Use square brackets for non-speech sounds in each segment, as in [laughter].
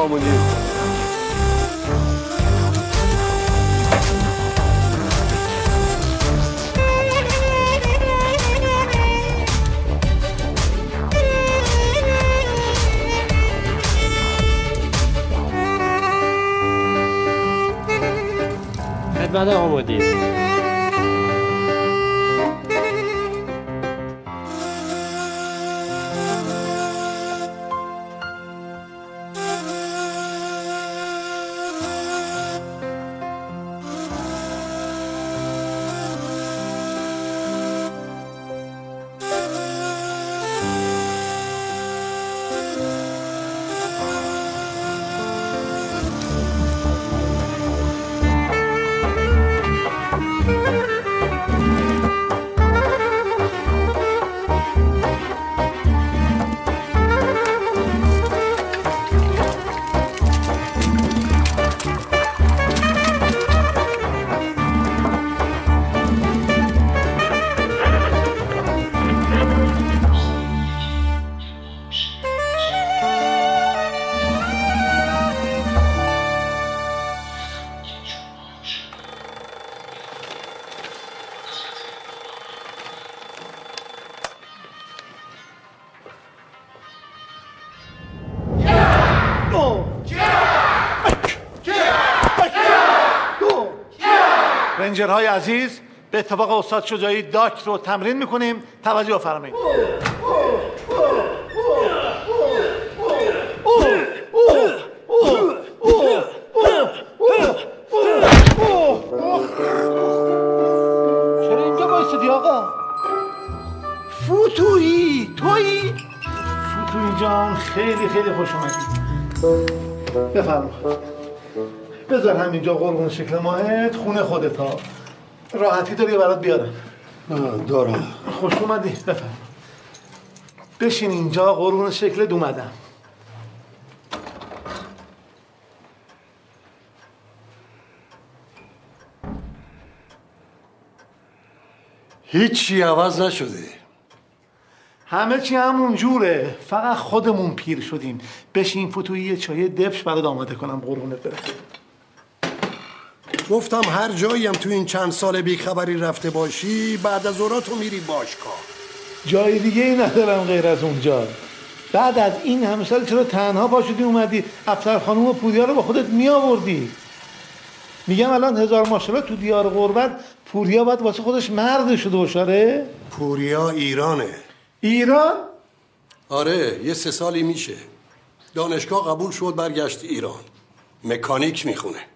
اتاق خدمت شما مخلص آقا مدیر خدمت عزیز به اتفاق استاد شجاعی داک رو تمرین می‌کنیم. توجه بفرمایید. چرا اینجا بایستدی آقا؟ فوتویی تویی؟ فوتویی جان خیلی خیلی خوش اومدی. بفرما. بذار همینجا قربون شکل ماهت خونه خودت ها راحتی داری برات بیارم دارم. خوش اومدی. بفرما. بشین اینجا قربون شکلت اومدم. هیچی عوض نشده. همه چی همون جوره. فقط خودمون پیر شدیم. بشین فتویی یه چای دبش برات آماده کنم قربونت برم. گفتم هر جایی هم تو این چند سال بیخبری رفته باشی بعد از تو میری باشگاه. جای دیگه ای ندارم غیر از اونجا. بعد از این همه سال چرا تنها پا شدی اومدی؟ افسر خانوم و پوریا رو با خودت می آوردی میگم الان هزار ماشاءالله تو دیار غربت پوریا باید واسه خودش مرد شده باشاره پوریا ایرانه. ایران؟ آره یه سه سالی میشه. دانشگاه قبول شد برگشت ایران. مکانیک می‌خونه.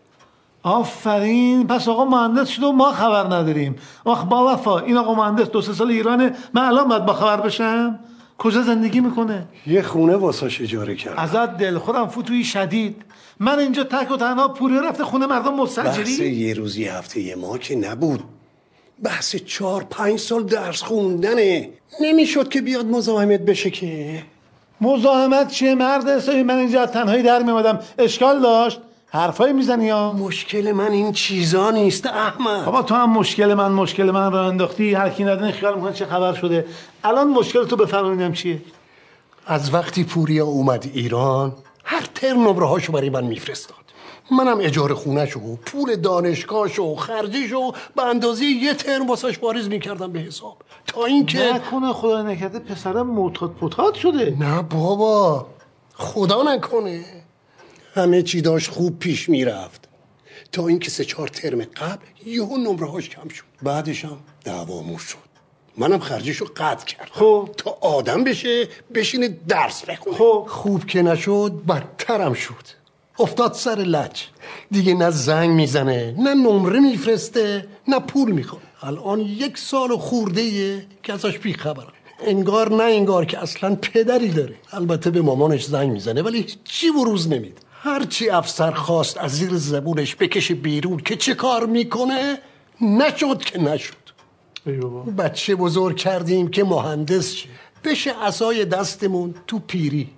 آفرین. پس آقا مهندس شده و ما خبر نداریم. آخ با وفا. این آقا مهندس دو سه سال ایرانه. من الان باید با خبر بشم؟ کجا زندگی می‌کنه؟ یه خونه واساش اجاره کرد. ازت دل خودم فتوی شدید. من اینجا تک و تنها پوری رفته خونه مردم بحث مستجری یه روزی هفته یه ماه که نبود. بحث چهار پنج سال درس خوندنه. نمی‌شد که بیاد مزاحمت بشه که. مزاحمت چیه مرد؟ حسابی من اینجا تنهایی در میامدم اشکال داشت؟ حرفایی می‌زنی یا؟ مشکل من این چیزا نیست احمد. بابا تو هم مشکل من مشکل من رو انداختی. هر کی ندونه خیال می‌کنه چه خبر شده. الان مشکل تو بفهمونم چیه. از وقتی پوریا اومد ایران هر ترم نمره هاشو برای من میفرستاد. منم اجاره خونهشو و پول دانشگاهشو و خرجشو به اندازه یه ترم واسش واریز می‌کردم به حساب. تا اینکه نکنه خدا نکرده پسرم معتاد پتاد شده. نه بابا خدا نکنه. همه چی داشت خوب پیش می‌رفت. تا اینکه سه چهار ترم قبل یهو نمره هاش کم شد. بعدش هم دعوامون شد. منم خرجشو قطع کردم. خب. تا آدم بشه بشینه درس بخونه. خب. خوب که نشد بدترم شد. افتاد سر لج. دیگه نه زنگ می‌زنه نه نمره میفرسته نه پول می‌خواد الان یک سال خورده ایه که ازش بیخبرم. انگار نه انگار که اصلا پدری داره. البته به مامانش زنگ می‌زنه ولی چی بروز نمید هرچی افسر خواست از زیر زبونش بکشه بیرون که چه کار می‌کنه نشد که نشد. ای بابا. بچه بزرگ کردیم که مهندس شه. بشه عصای دستمون تو پیری.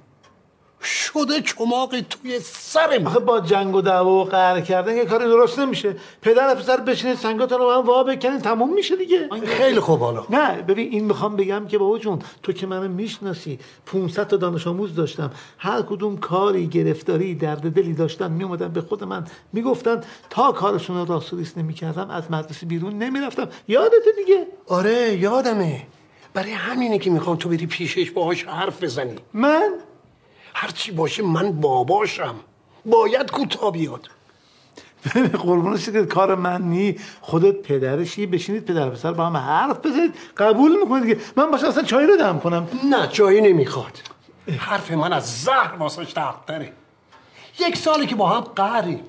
شده چماق توی سرمون آخه با جنگ و دعوا و قهر کردن یه کاری درست نمیشه. پدر پسر بشینید سنگاتون رو هم وا بکنید تموم میشه دیگه. خیلی خوب حالا. نه ببین این می‌خوام بگم که بابا جون تو که منو می‌شناسی 500 تا دانش آموز داشتم هر کدوم کاری گرفتاری درد دلی داشتن میومدن به خود من می‌گفتن تا کارشون رو راستوریس نمی‌کردم از مدرسه بیرون نمی‌رفتم. یادته دیگه؟ آره یادمه. برای همینه که می‌خوام تو بری پیشش باهاش حرف بزنی. من؟ هرچی باشه من باباشم. باید کوتاه بیاد. قربون شکل کار من نی. خودت پدرشی بشینید پدر پسر با هم حرف بزنید. قبول می‌کنید که من باشه اصلا چای رو دم کنم. نه جایی نمی‌خواد. حرف من از زهر واسش دختره یک سالی که با هم قهریم.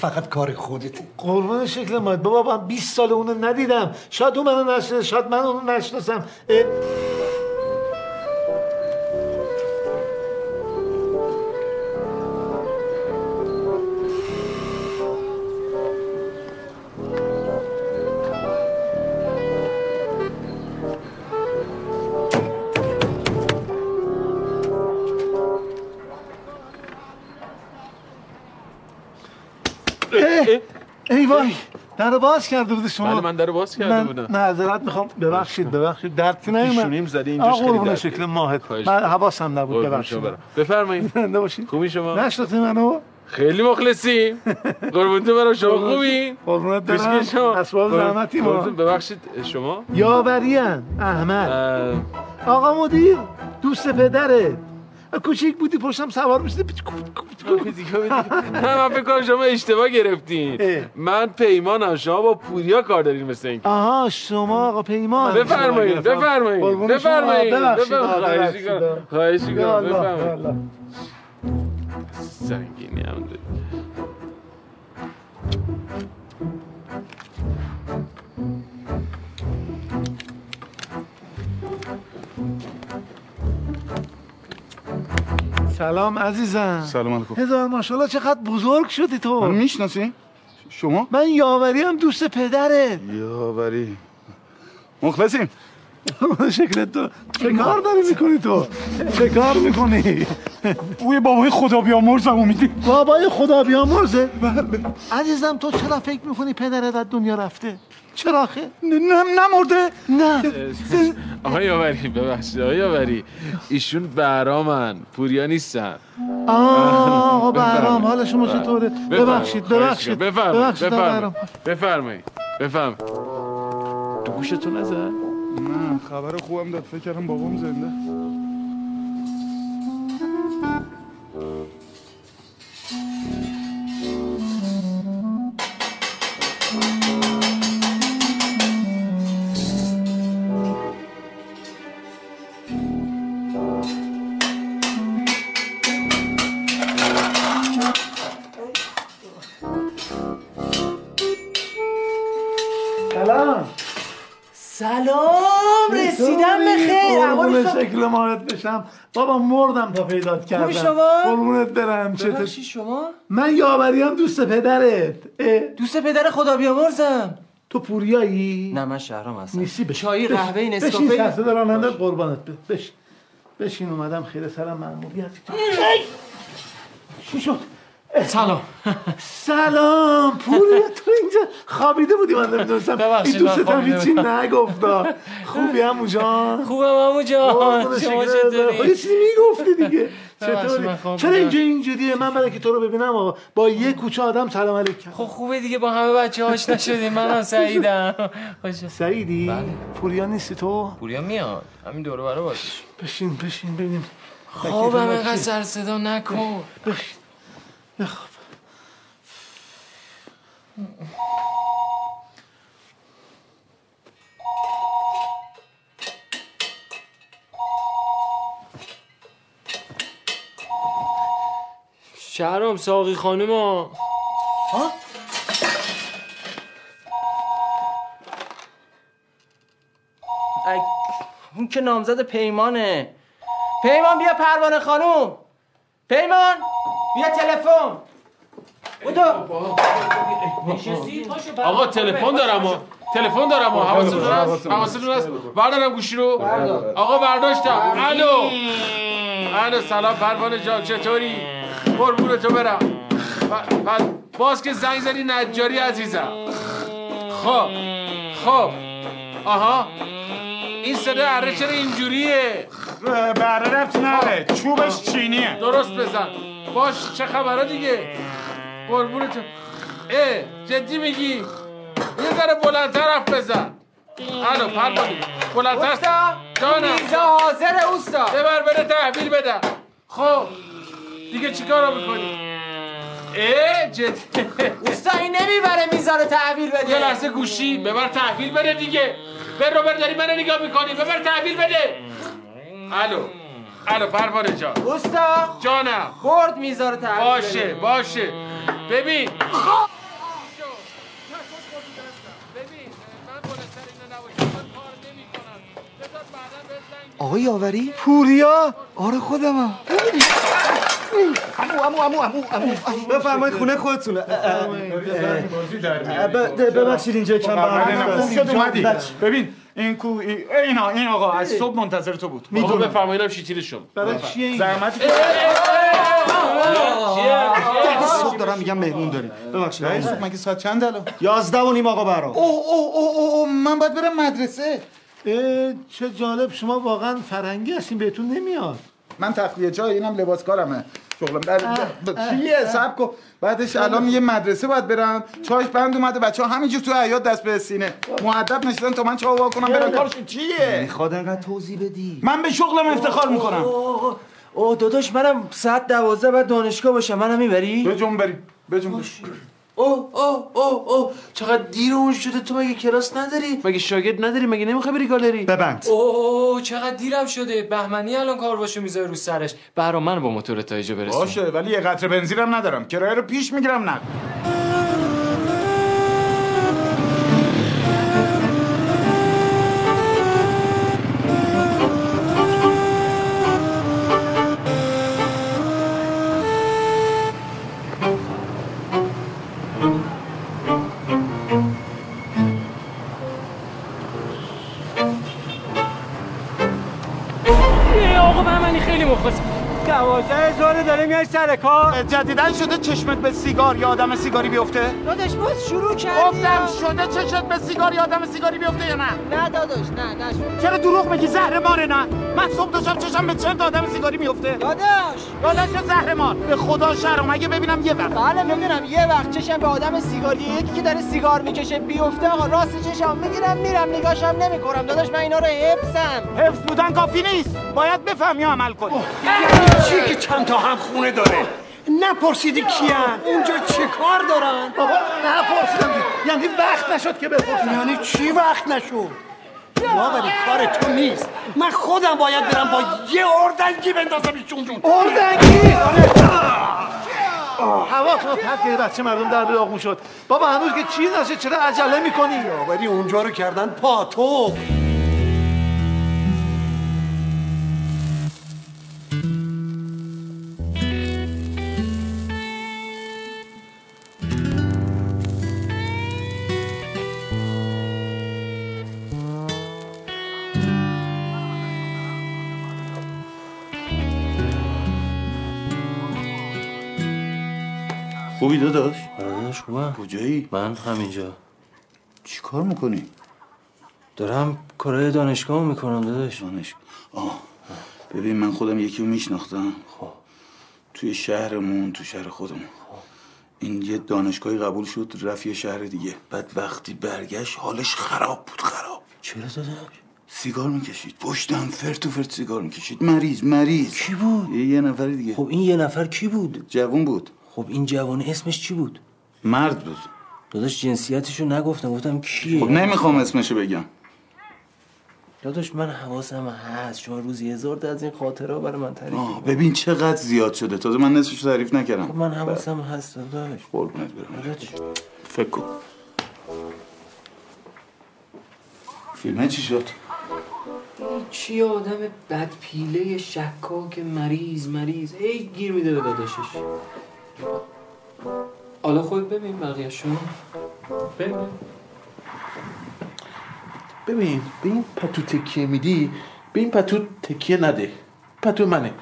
فقط کار خودته. قربون شکل ماید بابا من 20 سال اونو ندیدم. شاید اون منو نشناسه شاید من اونو نشناسم. وای در باز کرده بودی شما بله، من در باز کرده من بودم. معذرت می‌خوام ببخشید ببخشید درد نیومد پیشونیم زده اینجاش آه، خیلی درد شکل ماهت من حواسم نبود ببخشید. بفرمایید زنده باشید خوبی شما نشناختی منو خیلی مخلصیم قربون تو برم شما خوبی قربونت برم شما اسباب زحمتی ما ببخشید شما یاوریان احمد آقا مدیر دوست پدره کوچیک بودی پشتم سوار می‌شدی نه من فکر کنم شما اشتباه گرفتین. من پیمانم شما با پوریا کار دارین مثل این آها شما آقا پیمان بفرمایید بفرمایید. بفرمایید بفرمایید. خواهش. می‌کنم. بفرمایید. سنگینی هم داری. سلام عزیزم. سلام علیکم. هزار ماشاءالله چقدر بزرگ شدی من تو می‌شناسی؟ شما؟ من یاوری هم دوست پدرت یاوری. مخلصیم. [laughs] شکلت تو چه کار داری می‌کنی تو؟ چه کار می‌کنی؟ اوی بابای خدا بیامرزم امیدی بابای خدا بیامرزه عزیزم تو چرا فکر می‌کنی پدرت از دنیا رفته؟ چرا خه نه نمرده. نه. آقای یاوری ببخشید. آقای یاوری ایشون برامن پوریا نیستن. آه آقا بهرام حال شما چطوره؟ ببخشید ببخشید. بفرمایید بهرام بفرمایید بفرمایید. تو گوشتون نزد نه خبر خوبم داد. فکر کردم بابام زنده. بشم بابا مردم تا پیدات کردم شما؟ قربونت برم چطور شما؟ من یاوریم دوست پدرت. دوست پدر خدا بیامرزم. تو پوریایی؟ نه من شهرام هستم. نیستی بشین. چای بشین. قهوه بشین نسکافه. سرسه راننده قربانت بشین بشین اومدم خیلی سرم مأموریت چی شد. سلام. سلام. پوریا تو اینجا خوابیده بودی من نمی‌دونستم. این دوست هم هیچی نگفتا. خوبی همو جان؟ خوبم عمو جان. شما برم. خب، [laughs] چطوری چیزی می‌گفتی دیگه. چطوری. چرا اینجا اینجوریه؟ من برای که تو رو ببینم آقا با یه کوچه آدم سلام علیک کردم خب خوبه دیگه با همه بچه هاش نشدیم منم سعیدم. [laughs] سعیدی؟ بله. پوریا نیستی تو؟ پوریا میاد. همین دوره برای باش بشین بشین ببینیم. خوابم اینقدر سر صدا نکن. بشین. بخواب. شهرام ساقی خانم ها. ای، اون که نامزد پیمانه. پیمان بیا پروانه خانم. پیمان! بیا تلفن. بودو. آقا تلفن دارم ها تلفن دارم. ها حواستون هست؟ حواستون هست؟ بردارم گوشی رو. آقا برداشتم. الو. الو سلام پروانه جان. چطوری؟ قربون تو برم. باز که زنگ زدی نجاری عزیزم. خب. خب. آها. این صدا اره چرا اینجوریه؟ بره ربطی نره. چوبش چینیه. درست بزن. باش چه خبره دیگه؟ قربون تو اه جدی میگی؟ یه ذره بلندتر حرف بزن. الو پروانه بلندتر. جانم. میزا حاضر اوستا. ببر بره تحویل بدم خب دیگه چیکار می‌کنی؟ اه جدی. اوستا این نمی‌بره میزا رو تحویل یه بده لحظه گوشی ببر تحویل بده دیگه. بر روبر داری منو نگاه می‌کنی ببر تحویل بده. الو. الو پروانه جان اوستا جانم برد میزا رو تحویل باشه. باشه ببین آقای یاوری پوریا آره خودمم امو امو امو امو امو بفرمایید خونه خودتونه ببخشید اینجا کم. ببین این کو ای- اینا این آقا از صبح منتظر تو بود. آقا بفرمایید شیتیل شم برای چیه این زحمتی صبح دارم میگم مهمون داریم. ببخشید. رئیس. مگه ساعت چند الان؟ یازده و نیم آقا برام. او او او او من باید برم مدرسه. چه جالب شما واقعا فرنگی هستین بهتون نمیاد. من تخلیه جای اینم لباس کارمه شغلم. در چیه؟ سب کن بعدش الان یه مدرسه باید برم. چاش بند اومده. بچه ها همینجور تو حیات دست به سینه. معدب نشدن تا من چاوا کنم برم. کارشون چیه؟ می‌خواد انقدر توضیح بدی. من به شغلم افتخار می‌کنم. اوه اوه داداش منم ساعت دوازده بعد دانشگاه باشم. منم می‌بری؟ بجون بریم بجون بریم اوه اوه اوه اوه. چقدر دیر اون شده تو مگه کلاس نداری؟ مگه شاگرد نداری؟ مگه نمی‌خوای بری گالری؟ ببند. اوه چقدر دیرم شده. بهمنی الان کارواشو می‌ذاره رو سرش. برا من با موتور تا اینجا برسون باشه ولی یه قطره بنزینم ندارم. کرایه رو پیش می‌گیرم نه. هزار داره میای سر کار. جدیدن شده چشمت به سیگار یا آدم سیگاری بیفته؟ داداش باز شروع کردی گفتم شده چشمت به سیگار یا آدم سیگاری بیفته یا نه؟ نه داداش نه نه چرا دروغ میگی؟ زهر ماره نه من صبح تا شب چشم به چند آدم سیگاری میفته؟ داداش. داداش زهر مار. به خدا شرم اگه ببینم یه وقت. بله می‌دونم. یه وقت چشم به آدم سیگاری یکی که داره سیگار می‌کشه بیفته آقا راست چشم می‌گیرم میرم نگاشم نمی‌کنم. داداش من اینا رو حفظم. حفظ بودن کافی نیست. باید بفهمی و عمل کنی. چی که چند تا هم خونه داره؟ نپرسیدی کیان؟ اونجا چه کار دارن؟ بابا نپرسیدم یعنی وقت نشد که بپرسم. یعنی چی وقت نشد؟ یاوری کار تو نیست. من خودم باید برم با یه اردنگی بندازم جون اردنگی؟ حواس رو پرت که بچه مردم در به آغون شد. بابا هنوز که چیز نشه چرا عجله می‌کنی؟ یاوری اونجا رو کردن پاتو خوبی داداش؟ داداش خوبم کجایی؟ من همینجا. چی کار می‌کنی؟ دارم کارهای دانشگاه می‌کنم داداش. دانش آه. ببین من خودم یکی رو میشناختم. خب. توی شهرمون تو شهر خودمون. این یه دانشگاهی قبول شد رفت یه شهر دیگه. بعد وقتی برگشت حالش خراب بود خراب. چرا داداش؟ سیگار می‌کشید. پشتم فرت و فرت سیگار می‌کشید. مریض مریض. کی بود؟ یه, یه نفر دیگه. خب این یه نفر کی بود؟ جوون بود. خب این جوانه اسمش چی بود؟ مرد بود. داداش جنسیتشو نگفتم. گفتم کیه؟ خب نمی‌خوام اسمشو بگم. داداش من حواسم هست. شما روزی هزار تا از این خاطره برای من تعریف آه. ببین چقدر زیاد شده. تازه من نصفش رو تعریف نکردم. خب من حواسم هست داداش. قربونت برم. داداش. فکر کن. فیلمه چی شد؟ چی آدم بدپیله شکاک مریض مریض. هی گیر میده به داداشش. حالا خود ببین بقیهشون. ببین. ببین به این پتو تکیه میدی؟ به این پتو تکیه نده. پتو منه.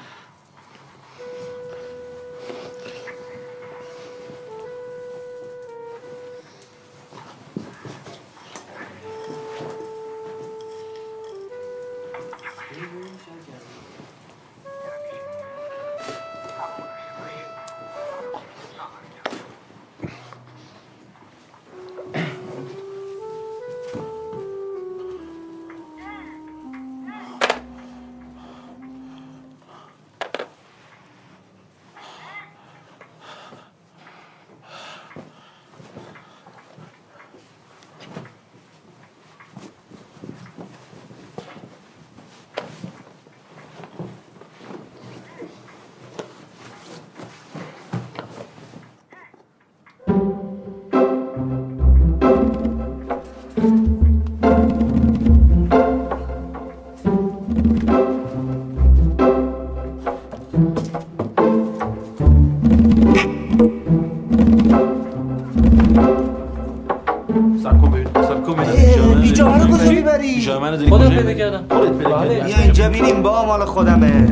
خودمه.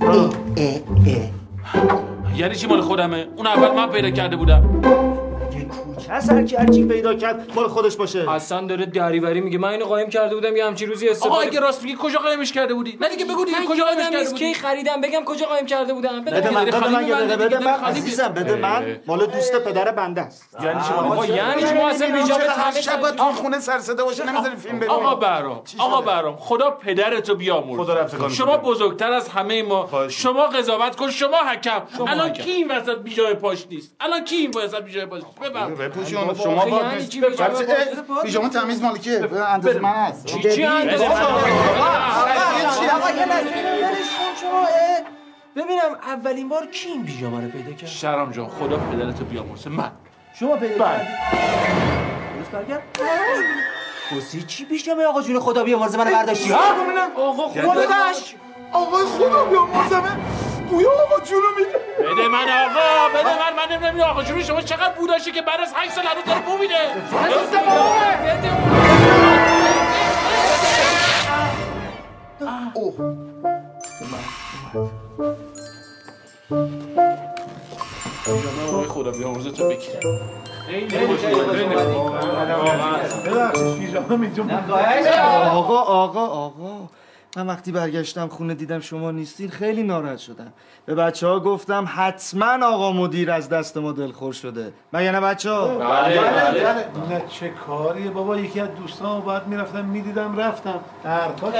اه اه اه. یعنی چی مال خودمه؟ اون اول من پیدا کرده بودم. کوچه هر کی هرچی پیدا کرد مال خودش باشه. اصلا داره دریوری میگه. من اینو قایم کرده بودم یه همچین روزی آقا استفاده اگه راست میگی کجا قایمش کرده بودی؟ نه دیگه بگو دیگه کجا قایمش کرده بودی؟ کی خریدم. بگم کجا قایم کرده بودم. بده من بده من بده من. عزیزم بده. من. مال دوست پدر بنده است. یعنی چی؟ آقا یعنی شما اصلا بیجا به هر همه شب تو خونه سر صدا باشه نمی‌ذاری فیلم ببینی آقا برام. آقا برام. خدا پدرتو بیامرز خدا رفت کارش شما. بزرگتر از همه ما. شما قضاوت کن. شما حکم. الان کی این وسط بیجای پاش نیست؟ الان کی این وسط بیجای پاش نیست؟ ببر بپوشون شما با یعنی پاش؟ پیژامه تمیز مال کیه اندازه من هست. چی چی اندازه من. آقا. ببینم اولین بار کی این پیژامه رو پیدا کرد؟ شرم جان خدا پدرتو بیامرز من. شما پیدا. کردی؟ درست برگرد؟ خوسی چی پیژامه آقا جون خدا بیامرز منو برداشتی؟ ها؟ آقا خودش آقای خدا بیامرزمه بویا آقا جونو میده. بده من آقا بده من من نمی‌دونم آقا جون شما چقدر بو داشته که بعد از 8 سال هنوز داره بو میده. آقای خدا بیامرز تو بود. آقا آقا آقا. من وقتی برگشتم خونه دیدم شما نیستین خیلی ناراحت شدم. به بچه ها گفتم حتما آقا مدیر از دست ما دلخور شده. مگه نه بچه ها نه چه کاریه بابا؟ یکی از دوستان باید می‌رفتم می‌دیدم رفتم. در تا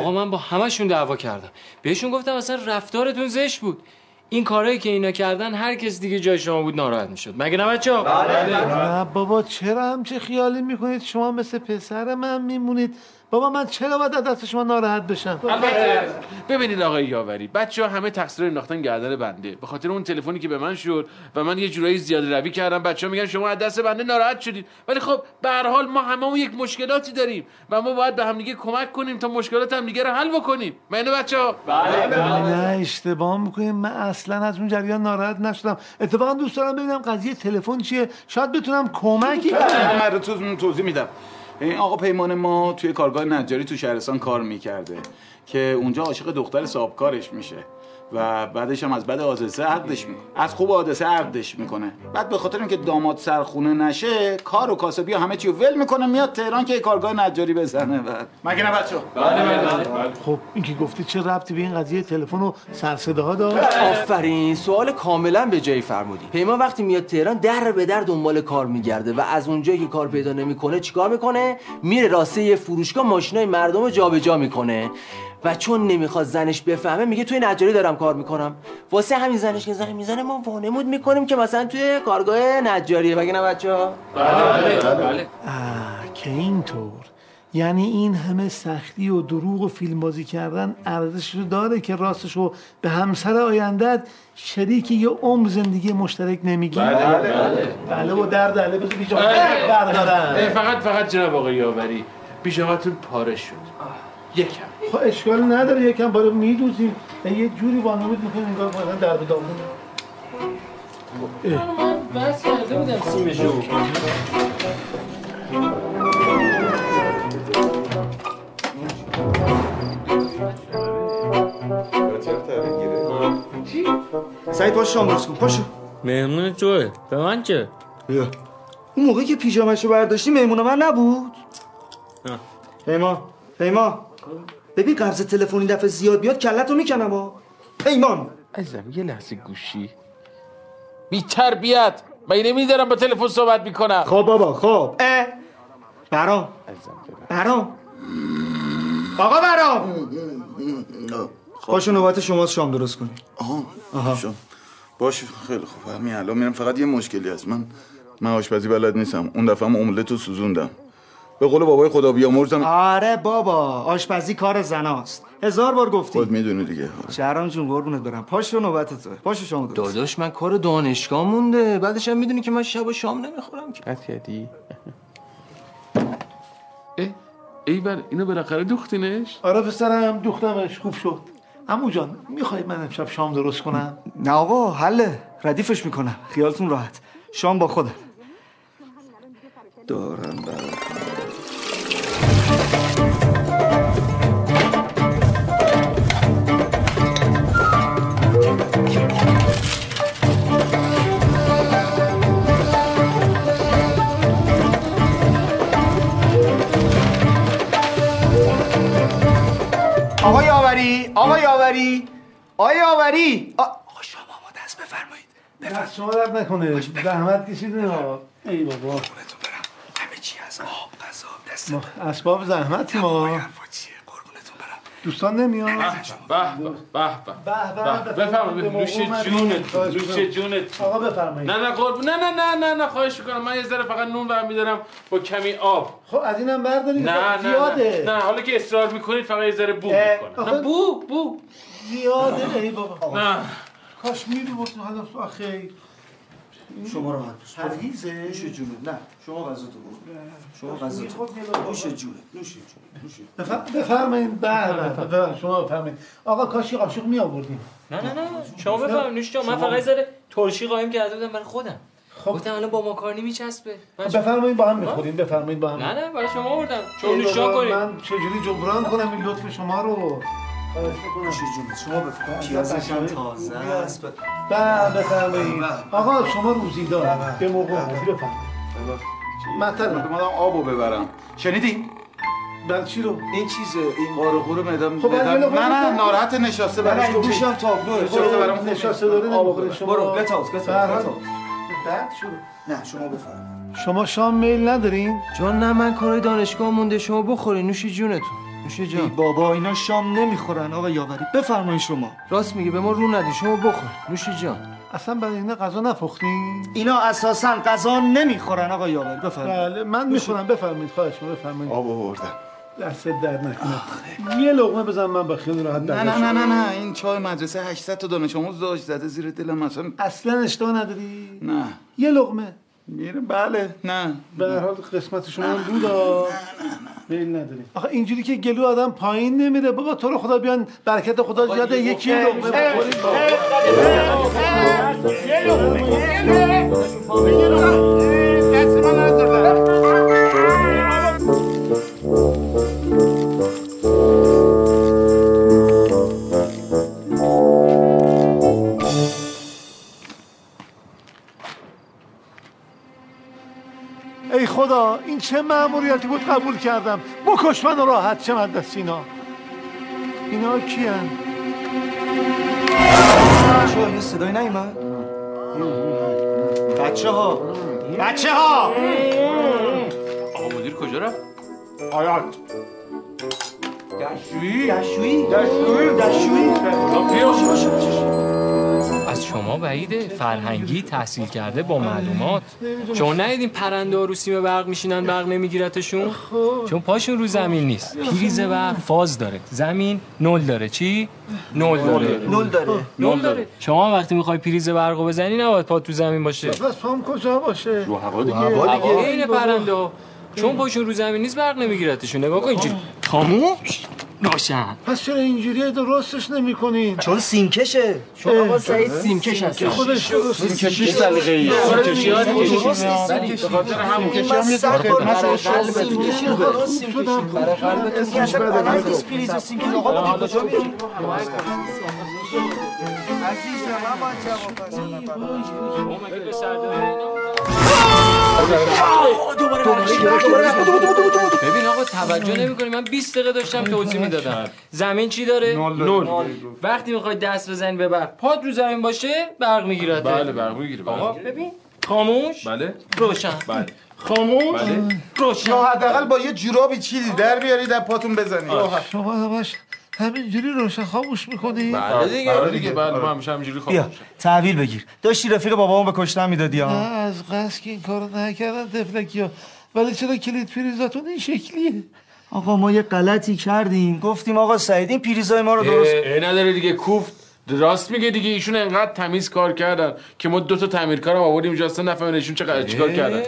آقا من با همشون دعوا کردم. بهشون گفتم اصلا رفتارتون زشت بود. این کارهایی که اینا کردن هر کس دیگه جای شما بود ناراحت می‌شد. مگه نه بچه نه بابا چرا همچه خیالی می‌کنید؟ شما مثل پسر من میمونید. بابا من چرا باید از دست شما ناراحت بشم؟ البته ببینید آقای یاوری بچه ها همه تقصیر رو انداختن گردن بنده. به خاطر اون تلفنی که به من شد و من یه جورایی زیاده روی کردم بچه ها میگن شما از دست بنده ناراحت شدید. ولی خب به هر حال ما هممون یک مشکلاتی داریم و ما باید به همدیگه کمک کنیم تا مشکلات همدیگه رو حل بکنیم. من بچه ها نه اشتباه می‌کنید من اصلا از اون جریان ناراحت نشدم. اتفاقا دوست دارم ببینم قضیه تلفن چیه؟ شاید بتونم کمکی کنم. من تو توضیح میدم. این آقا پیمان ما توی کارگاه نجاری تو شهرستان کار می‌کرده که اونجا عاشق دختر صاحب کارش میشه. و بعدش هم از بعد حادثه عقدش می‌کنه از خوب حادثه عقدش می‌کنه. بعد به خاطر اینکه داماد سرخونه نشه کار و کاسبی و همه چی ول می‌کنه میاد تهران که یه کارگاه نجاری بزنه بعد. مگه نه بچه خب این که گفتی چه ربطی به این قضیه تلفن و سرصداها داشت؟ آفرین سوال کاملا به جایی فرمودی. پیمان وقتی میاد تهران در به در دنبال کار میگرده و از اونجایی که کار پیدا نمی‌کنه چیکار می‌کنه؟ میره راسته یه فروشگاه ماشینای مردم رو جابجا می‌کنه. و چون نمی‌خواد زنش بفهمه میگه توی نجاری دارم کار می‌کنم. واسه همین زنش که زنگ می‌زنه ما وانمود می‌کنیم که مثلا توی کارگاه نجاریه. مگه نه بچه ها. آه که اینطور. یعنی این همه سختی و دروغ و فیلم بازی کردن ارزش رو داره که راستش رو به همسر آیندت شریک یه عمر زندگی مشترک نمیگی؟ بله بله بله. و در دله بذار پیش بردارم فقط فقط جناب آقای یاوری پیژامتون پاره شد. یکم. خب اشکال نداره یکم بالا میدوزیم. یه جوری وانمود می‌کنیم انگار مثلا در به داغونه بس کرده بودم سیمشو سعید پاشو شام کن. پاشو. مهمون توه به من چه؟ بیا. اون موقعی که پیژامشو برداشتی مهمون من نبود. پیمان پیمان ببین قرض تلفنی دفعه زیاد بیاد کلتو می‌کنم ها. پیمان. عزیزم یه لحظه گوشی. بی تربیت. من نمیدارم با تلفن صحبت می‌کنم. خب بابا خب. اه. برام. برام. آقا برام. پاشو نوبت شما شام درست کنی. آها. شام. باش خیلی خوب. همین الان میرم. فقط یه مشکلی هست. من من آشپزی بلد نیستم. اون دفعه هم املت رو سوزوندم. به قول بابای خدا بیامرزم آره بابا آشپزی کار زناست هزار بار گفتی. خود می‌دونی دیگه. شهرام جون قربونت برم. پاشو نوبت تو. پاشو شام درست. داداش من کار دانشگاه مونده. بعدش هم می‌دونی که من شب و شام نمی‌خورم که. قطع کردی؟ [laughs] اه ای بر اینو بالاخره دوختینش؟ آره پسرم دوختمش. خوب شد. عمو جان می‌خوای من امشب شام درست کنم؟ نه آقا حله ردیفش می‌کنم. خیالتون راحت. شام با خودم. دارم براتون آقا یاوری آقا یاوری آقا یاوری آقا شما ما دست بفرمایید. دست شما درد نکنه زحمت کشیدین آقا. ای بابا. قربونتون برم. همه چی از آب غذا دست اسباب زحمتی ما حرفا چیه قربونتون برم دوستان نمیاد؟ به به به به به. بفرمایید. نوش جونت نوش جونت. آقا بفرمایید. نه نه قرب. نه نه نه نه نه خواهش می‌کنم. من یه ذره فقط نون برمیدارم با کمی آب. خب از اینم بردارید. نه نه زیاده. نه نه حالا که اصرار می‌کنید فقط یه ذره بو می‌کنم. نه بو بو زیاده. ای بابا. نه. کاش می‌دونم حالا آخه شما راحت باش پرهیزه نوش جونه نه شما غذاتو بخور شما نوش جونه نوش جونه نوش بفر- بفرمایید. بله شما بفرمایید. آقا کاشی قاشق می آوردیم نه نه نه. شما بفهم نوش جان من فقط ذره ترشی قایم کرده بودم. برای خودم. گفتم الان با ماکارونی میچسبه. من چه- بفرمایید با هم می‌خوریم بفرمایید با هم. نه نه برای شما آوردم. جان بابا، کنید. من چجوری جبران کنم این لطف شما رو؟ جونه شما بفرمایید پیازش هم تازه است. بله. بفرمایید آقا شما روزی دار به موقع بفرمایید مطلب. اومدم آبو ببرم. شنیدی؟ بله چی رو؟ این چیزه این قاره قوره مدام خب، نه نه. ناراحت نشسته برش تو گوشم تابلوه نشسته برام نشاسته داره نمی‌خوره شما برو. بتاز بتاز بعد شروع. نه شما بفرمایید شما شام میل ندارین؟ جان نه من کارهای دانشگاه مونده شما بخوری نوش جونتون. نوش ای جان. بابا اینا شام نمی‌خورن آقا یاوری. بفرمایید شما. راست میگه به ما رو ندی شما بخور. نوش جان. اصلا برای اینا غذا نپختین؟ اینا اساسا غذا نمی‌خورن آقا یاوری. بفرمایید بله من می‌خورم. بفرمایید خواهش می‌کنم بفرمایید آب آوردم. دست درد نکنه. یه لقمه بزن من با خیال راحت نه نه نه نه نه. این چای مدرسه 800 تا دانش آموز داشت زده زیر دلم اصلا اصلا اشتباه نداری؟ نه. یه لقمه. میره بله نه. به هر حال قسمت شما هم بود. میل نداری آخه اینجوری که گلو آدم پایین نمیره بابا تو رو خدا بیان برکت خدا زیاد یکی لقمه این چه مأموریتی بود قبول کردم. بکش من راحت چه من دست اینا. اینا کیان؟ بچه ها یه صدایی نیومد؟ بچه ها بچه ها آقا مدیر کجا رفت؟ آیات. دشویی دشویی دشویی از شما بعیده فرهنگی تحصیل کرده با معلومات. شما ندیدین پرنده ها رو سیم برق میشینن برق نمیگیرتشون؟ چون پاشون رو زمین نیست. پریز برق فاز داره. زمین نل داره. چی؟ نل داره. نول داره. نل داره. شما وقتی می‌خوای پریز برق رو بزنی نباید پا تو زمین باشه. بس پام کجا باشه؟ رو هوا دیگه. هوا عین پرنده ها. چون پاشون رو زمین نیست برق نمیگیرتشون. نگاه کن اینجوری. خاموش. روشن پس چرا اینجوری درستش نمی کنین چون سیمکشه. چون آقا سعید سیمکش هست. خودش درست کشی سلیقه ای کشی ها به خاطر همون برای سیمکشی سیمکش آقا کجا میری؟ عزیزم من باید جواب ببین آقا توجه نمی‌کنی. من 20 دقیقه داشتم توضیح می‌دادم. زمین چی داره؟ نول وقتی می‌خوای دست بزنی به برق پاد رو زمین باشه برق می‌گیرد. بله برق می‌گیره. آقا ببین. خاموش. بله. روشن. بله. خاموش. بله. روشن. یا حداقل با یه جورابی چیزی در بیارید در پاتون بزنید شما همش همینجوری روشن خاموش می‌کنی؟ بله دیگه بله دیگه. بله ما همیشه همینجوری بیا خاموش تحویل بگیر. داشتی رفیق بابامو به کشتن می‌دادی نه ها از قصد که این کارو نکردم تفلکی ها. ولی چرا کلید پریزاتون این شکلیه؟ آقا ما یه غلطی کردیم. گفتیم آقا سعید این پریزای ما رو درست اه نداره دیگه. کوفت راست میگه دیگه ایشون انقدر تمیز کار کردن که ما دو تا تعمیرکارم آوردیم اینجا اصلا نفهمیدن ایشون چقدر چیکار کردن.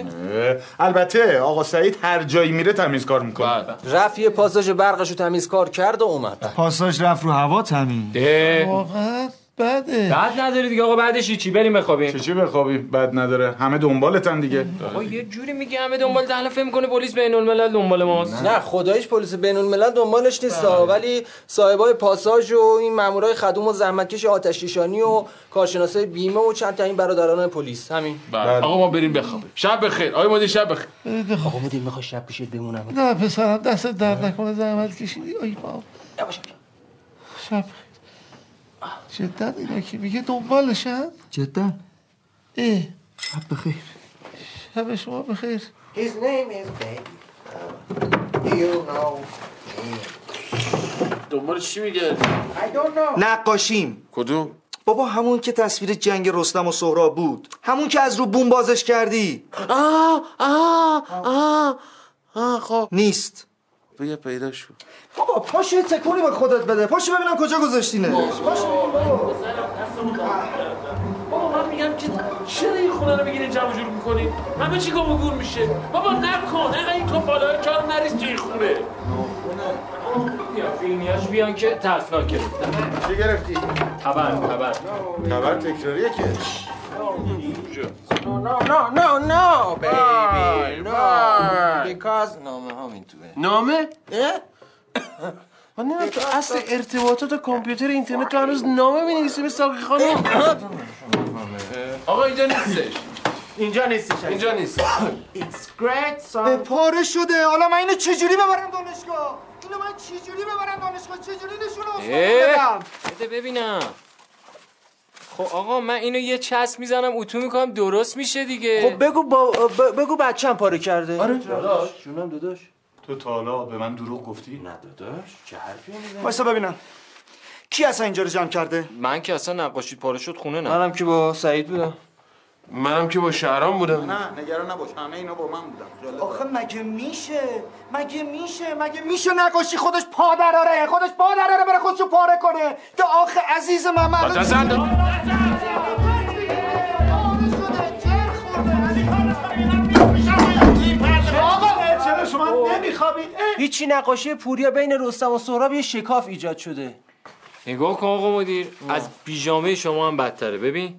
البته آقا سعید هر جایی میره تمیز کار می‌کنه. بعد رفت یه پاساژ برقشو تمیز کار کرد و اومد. پاساژ رفت رو هوا تمین اه. واقعا؟ بده. بعد نداری دیگه. آقا بعدش چی؟ بریم بخوابیم. چه چی بخوابی؟ بد نداره. همه دنبالتن دیگه. آقا یه جوری میگه همه دنبال الان فکر می‌کنه پلیس بین الملل دنبال ماست. نه خدایش پلیس بین الملل دنبالش نیست ولی صاحبای پاساژ و این مامورای خدوم و زحمتکش آتش نشانی و کارشناسای بیمه و چند تا این برادران پلیس. همین. بعد آقا ما بریم بخوابیم. شب بخیر. آقا مدیر شب بخیر. آقا مدیر می‌خوای شب پیشت بمونم؟ نه پسرم دست درد نکنه زحمت کشیدی. ای بابا. شب جدا اینا که میگه دنبالشن؟ جدا. اه. شب بخیر. شب شما بخیر. His name is Baby. You know. دنبال چی میگردی؟ I don't know. نقاشیم. کدوم؟ بابا همون که تصویر جنگ رستم و سهراب بود. همون که از رو بوم بازش کردی. آه آه آه آه خب. نیست. بیا پیدا شو. بابا پاشو یه تکونی با خودت بده پاشو ببینم کجا گذاشتینه پاشو بابا بابا من میگم که چرا این خونه رو بگیرین جمع جور می‌کنی؟ همه چی گم و گور میشه بابا نکن اینقدر این تو بالای کار نریز توی خونه بیا فیلمیاش بیان که ترسناکه چی گرفتی؟ خبر خبر خبر تکراریه که No, no, no, no, baby. No. Because نامه همین توه. نامه؟ من نمی‌دونم تو اصل ارتباطات و کامپیوتر اینترنت تو هنوز نامه می‌نویسی به ساقی خانم آقا اینجا نیستش اینجا نیستش. اینجا نیست It's great. پاره شده حالا من اینو چجوری ببرم دانشگاه اینو من چجوری ببرم دانشگاه چجوری نشون اه. بدم بده ببینم خب آقا من اینو یه چسب می‌زنم اتو می‌کنم درست میشه دیگه خب بگو با ب- بگو بچه‌م پاره کرده آره داداش جونم داداش تو تا حالا به من دروغ گفتی؟ نه داداش چه حرفی می‌زنی؟ وایسا ببینم. کی اصلا اینجا رو جمع کرده؟ من که اصلا نقاشی پاره شد خونه نه. منم که با سعید بودم. منم که با شهرام بودم. نه نگران نباش همه اینا با من بودن. خیالت آخه مگه میشه؟ مگه میشه؟ مگه میشه نقاشی خودش پا دراره؟ خودش پا دراره بره خودشو پاره کنه. که آخه عزیز من شما نمیخوابید. هیچی نقاشی پوریا بین رستم و سهراب یه شکاف ایجاد شده. نگاه کن آقا مدیر از پیژامه شما هم بدتره. ببین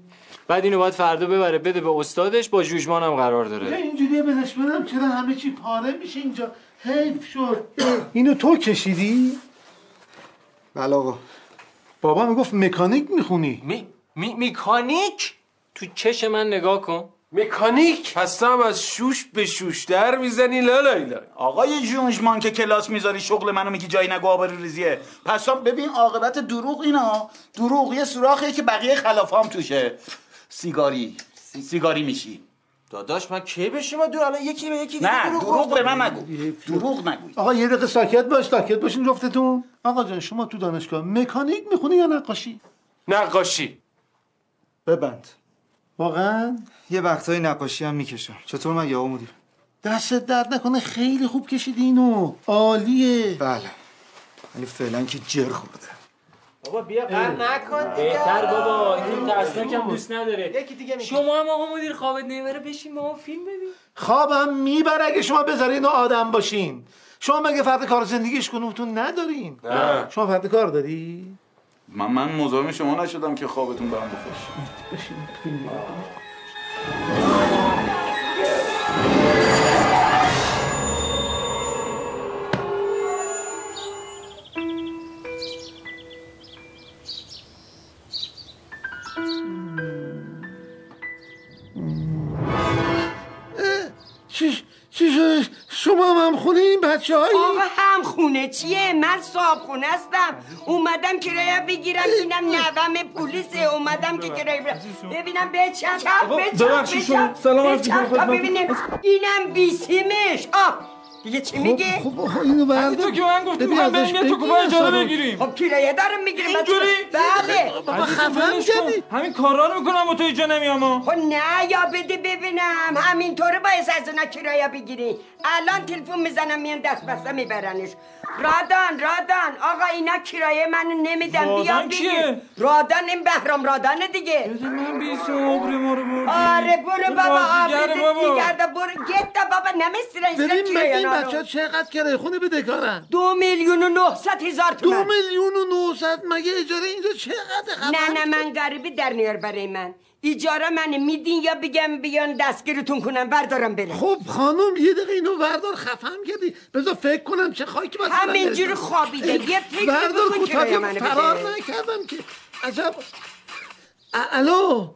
بعد اینو باید فردا ببره بده به استادش با جوجمان هم قرار داره. اینجوری بدش بدم چرا همه چی پاره میشه اینجا؟ حیف شد. [clears throat] اینو تو کشیدی؟ بله آقا. بابا می‌گفت مکانیک می‌خونی. می... می... میکانیک؟ تو چش من نگاه کن. مکانیک. هم از شوش به شوش در می‌زنی لالای لای آقای جونجمان که کلاس می‌ذاری شغل منو میگی جایی نگو آبرو ریزیه. پس هم ببین عاقبت دروغ اینا. دروغ یه سوراخیه که بقیه خلافام توشه. سیگاری. سی- سیگاری میشی. داداش من کی بشیم دور الان یکی به یکی نه دروغ به من نگو دروغ نگوی آقا یه دقیقه ساکت باش ساکت باشین جفتتون. آقا جان شما تو دانشگاه مکانیک می‌خونی یا نقاشی؟ نقاشی. ببند. واقعا؟ یه وقتایی نقاشی هم می‌کشم. چطور من آقا مدیر؟ دستت درد نکنه خیلی خوب کشیدی اینو. عالیه. بله. ولی فعلا که جر خورده بابا بیا قهر نکن دیگه. بهتر بابا این ترسناکم دوست نداره. یکی دیگه میگه. شما هم آقا مدیر خوابت نمی‌بره بشین ما فیلم ببین. خوابم می‌بره اگه شما بذارین و آدم باشین. شما مگه فرد کار زندگیش کنوتون ندارین؟ نه. شما فرد کار داری؟ من من مزاحم شما نشدم که خوابتون برام بخوش چی این بچه هایی؟ آقا هم خونه چیه؟ من صاحب خونه هستم. اومدم کرایه بگیرم اینم نوم پلیسه اومدم که کرایه بگیرم. ببینم به چند شما. سلام تا ببینیم. اینم بیسیمش. آه. دیگه چی میگه خب آقا اینو بردار تو که من می‌خوام ازش بریم یه تو اجاره. بگیریم. خب کرایه دارم می‌گیرم اینجوری؟ بله. بابا خفم کردی همین کارا رو می‌کنم و تو اینجا نمیام. خب نه یا بده ببینم. همینطوره باید از اونا کرایه بگیری. الان تلفن می‌زنم میان دست بسته میبرنش. رادان رادان. آقا اینا کرایه منو نمیدن. بیا رادان بگیر؟ رادان این بهرام رادانه دیگه. من بیسیم عمری ما رو بردی آره برو بابا. آبرو بابا. میگرده. برو گتا بابا. نمیسترن ببین بچه ها چقدر کرایه خونه بده کارن؟ دو میلیون و نهصد هزار دو تومن میلیون و نهصد؟ مگه اجاره اینجا چقدر نه نه من غریبی در نیار برای من. اجاره من میدین یا بگم بیان دستگیرتون کنم بردارم برم. خب خانم یه دقیقه اینو بردار خفم کردی. بذار فکر کنم چه خاکی مثلا همینجوری. خوابیده. یه فکر بردار کوتاه فرار نکردم که. عجب. الو.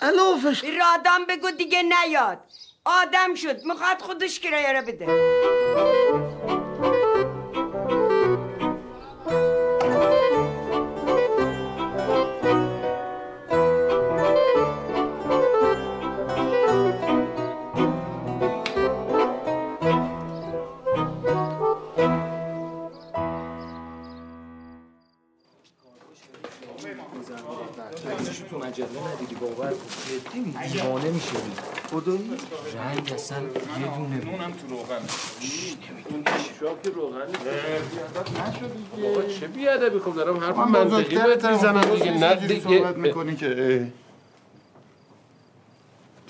الو فش رادام بگو دیگه نیاد. آدم شد. می‌خواد خودش کرایه را بده دیوانه میشه خدایی؟ رنگ اصلا یه دونه بود. اونم تو روغن. شاک روغن بابا چه بیادبی؟ خب دارم حرف من منطقی بزرگترت بهت می‌زنم دیگه. نه دیگه. صحبت می‌کنی که.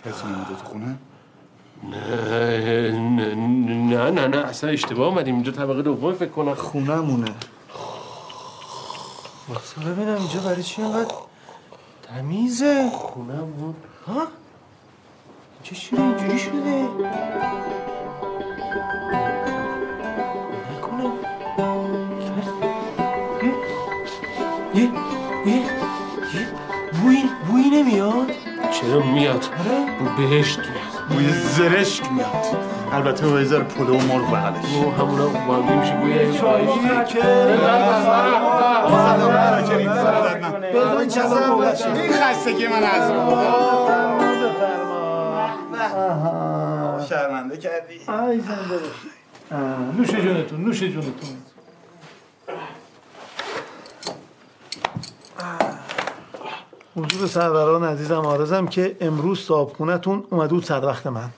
کسی اومده تو خونه؟ نه نه نه نه اصلا اشتباه اومدیم. اینجا طبقه دوم فکر کنم. خونمونه واسه ببینم اینجا برای چی انقدر تمیزه؟ خونمون ها؟ اینجا چرا اینجوری شده؟ نکنه. یه یه یه بوی بوی نمیاد؟ چرا میاد؟ بو بهشت میاد. بوی زرشک میاد. البته با یه پلو و مرغ بغلش او همونا با هم میشه بوی این این خستگی من از شرمنده کردی. ای زنده نوش جونتون نوش جونتون. حضور سروران عزیزم آرزم که امروز صابخونتون اومده بود سر وقت من.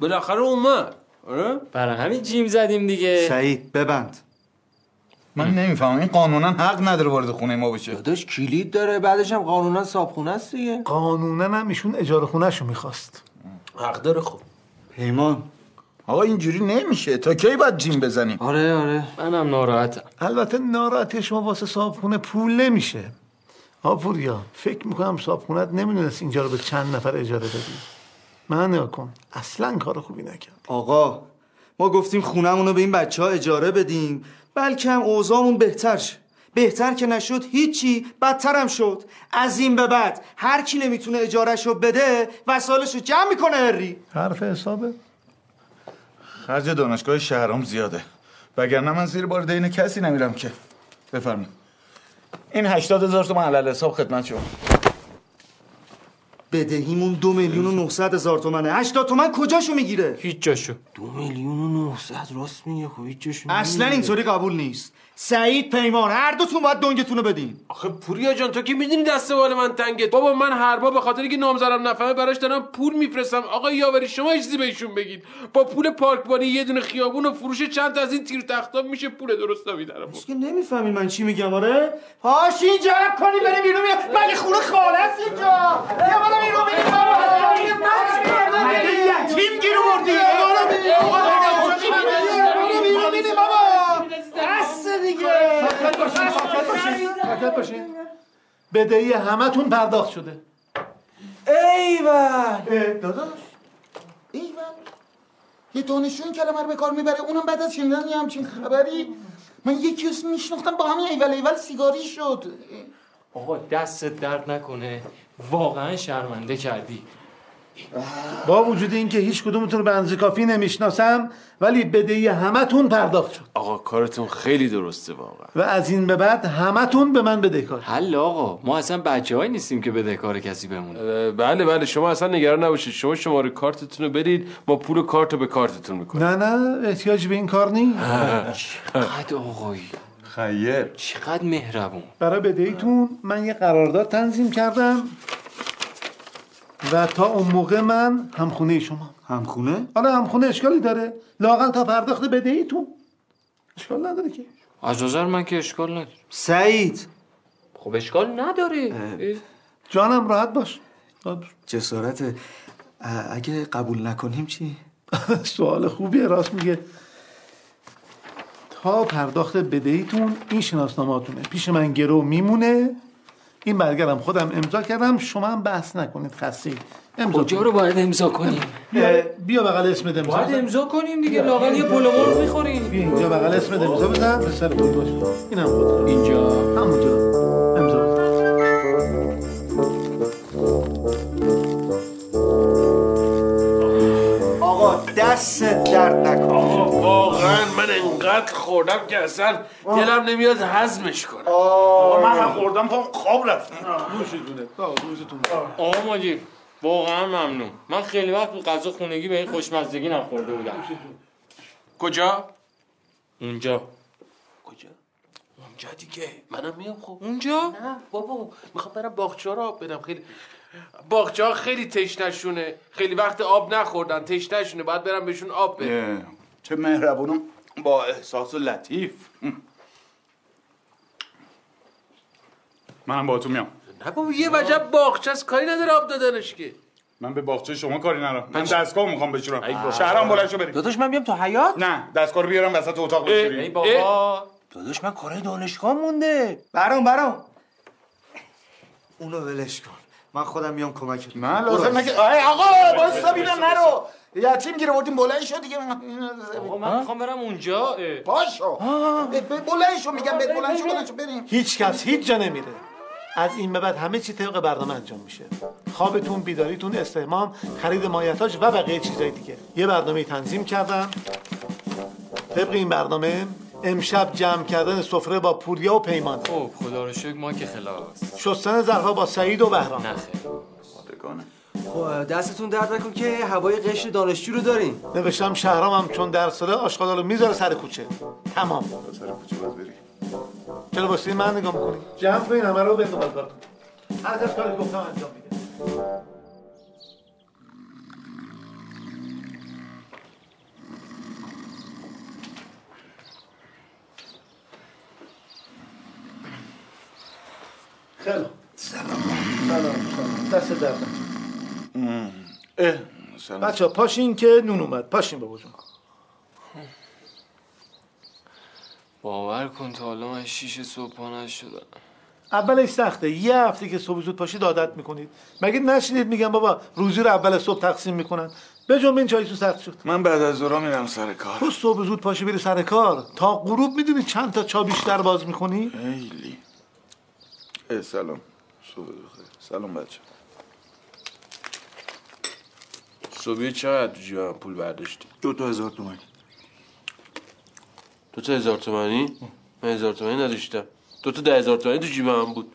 بالاخره اومد. آره؟ برای همین جیم زدیم دیگه. سعید ببند. من نمی‌فهمم. این قانونا حق نداره وارد خونه ما بشه. داداش کلید داره. بعدش هم قانونا صابخونه است دیگه. قانونا هم ایشون اجاره خونهشو می‌خواست. حق داره خب. پیمان. آقا اینجوری نمیشه. تا کی باید جیم بزنیم؟ آره آره. منم ناراحتم. البته ناراحتی شما واسه صابخونه پول نمیشه. آقا پوریا فکر می‌کنم صابخونت نمی‌دونست اینجا رو به چند نفر اجاره بدی من نگاه کن. اصلا کار خوبی نکرد. آقا ما گفتیم خونمون رو به این بچه ها اجاره بدیم. بلکه هم اوضاعمون بهتر شه. بهتر که نشد هیچی بدتر هم شد. از این به بعد هر کی نمی‌تونه اجارهش رو بده وسایلش رو جمع می‌کنه هری حرف حسابه. خرج دانشگاه شهرام زیاده. وگرنه من زیر بار دین کسی نمیرم که. بفرمایید. این هشتاد هزار تومن علل حساب خدمت شما. بدهیمون دو میلیون و نهصد هزار تومنه. هشتاد تومن کجاشو می‌گیره؟ هیچ جاشو. دو میلیون و نهصد راست میگه خب هیچ جاشون اصلا اینطوری قبول نیست. سعید پیمان هر دوتون باید دنگتون رو بدین آخه پوریا جان تو که می‌دونی دست بال من تنگه بابا من هر بار به خاطر که نامزدم نفهمه براش دارم پول میفرستم آقا یاوری شما چیزی بهشون بگید با پول پارکبانی یه دونه خیابون و فروش چند تا از این تیر تختا میشه پول درست میدارم که نمی‌فهمی من چی میگم آره پاشین جمع کنی بریم بیرون مگه خونه خاله است اینجا بیا بالا بیرون مگه یتیم گیر آوردی بالا بیرون بالا بیرون بریم بابا دست دیگه. ساکت باشین ساکت باشین. ساکت باشین. بدهی همتون پرداخت شده. ایول. داداش. ایول. یه دانشجو این کلمه رو به کار می‌بره. اونم بعد از شنیدن یه همچین خبری. من یکی اسم میشناختم با همین ایول. ایول سیگاری شد. آقا دستت درد نکنه. واقعا شرمنده کردی. با وجود اینکه هیچ کدومتون رو به اندازه کافی نمی‌شناسم ولی بدهی همتون پرداخت شد. آقا کارتون خیلی درسته واقعا. و از این به بعد همتون به من بدهکار حل آقا ما اصلا بچه نیستیم که بده کار کسی بمونه. بله بله شما اصلا نگران نباشید. شما شماره کارتتون رو برید ما پول کارت رو به کارتتون می‌کنیم. نه نه احتیاج به این کار نیست. [laughs] چقدر آقایی. خیر. چقدر مهربون. برای بدهیتون من یه قرارداد تنظیم کردم. و تا اون موقع من همخونه شما. همخونه؟ حالا همخونه اشکالی داره. لاقل تا پرداخت بدهیتون اشکال نداره که. از نظر من که اشکال نداره. سعید. خب اشکال نداره. جانم راحت باش. جسارت. اگه قبول نکنیم چی؟ [laughs] سوال خوبیه راست میگه. تا پرداخت بدهیتون این شناسنامه‌تونه. پیش من گرو میمونه. این برگرم خودم امضا کردم شما هم بحث نکنید خسته. امضا کجا رو باید امضا کنیم؟ بیا, بغل اسمت امضا باید. امضا کنیم دیگه لاغل یه پلو مرغ می‌خوریم. بیا اینجا بغل اسمت امضا بزن به سر خود باش. اینم خود اینجا. همونجا. امضا. آقا دست درد نکن واقعا من انقدر خوردم که اصلا دلم نمیاد هضمش کنم. من هم خوردم پام خواب رفتم آقا ماجی واقعا ممنون. من خیلی وقت به غذا خونگی به این خوشمزدگی نخورده بودم. کجا؟ اونجا. کجا؟ اونجا دیگه. منم میام خب. اونجا؟ نه بابا می‌خوام برم باغچه را برم خیلی باغچه ها خیلی تشنشونه خیلی وقت آب نخوردن تشنشونه باید برم بهشون آب بدم. چه مهربونم. با احساس لطیف. منم با تو میام. نه بابا یه وجب باغچه است. کاری نداره آب دادنش که. من به باغچه شما کاری ندارم. من دستگاه می‌خوام بشورم شهرام بلند شو بریم. داداش من بیام تو حیات نه دستگاه رو بیارم وسط اتاق بشوری ای بابا. داداش من کارهای دانشگاه مونده. برام برام. اونو ولش کن. من خودم میام کمک نه لازم نگه آقا وایسا بینم نرو یتیم گیره بردیم بلند شو دیگه. آقا من می‌خوام برم اونجا. پاشو بلند شو میگم بهت بلند شو بلند شو بریم. هیچ کس هیچ جا نمیره. از این به بعد همه چی طبق برنامه انجام میشه. خوابتون بیداریتون استهمام خرید مایحتاج و بقیه چیزای دیگه. یه برنامه تنظیم کردم. طبق این برنامه امشب جمع کردن سفره با پوریا و پیمان خب خدا رو شکر ما که خلاص شستن ظرفا با سعید و بهرام. نه خب دستتون درد نکن که هوای قشر دانشجو رو دارین نوشتم شهرام هم چون درس داره آشغالا رو می‌ذاره سر کوچه. تمام. سر کوچه باز بری. چرا واسه من نگاه می‌کنی؟ جمع کن همه رو کار کن هر کس کاری گفتم انجام میده. خیلی سلام. سلام. سلام. دست درد بچه پاشین که نون اومد. پاشین بابا جون. باور کن تا حالا من شیش صبحانه شدم اولش سخته. یه هفته که صبح زود پاشید عادت می‌کنید. مگه نشنید میگن بابا روزی رو اول صبح تقسیم می‌کنن. به جنبین چایتون سخت شد. من بعد از ظهر میرم سر کار. تو صبح زود پاشی بری سر کار. تا غروب می‌دونی چند تا چا بیشتر باز می‌کنی؟ خیلی. اه، سلام. صبح بخیر. سلام بچه صبحی چقدر تو جیبم پول برداشتی؟ دو تا هزار تومن. دو تا هزار تومنی؟ من هزار تومنی نداشتم. دو تا ده هزار تومنی تو جیب من بود.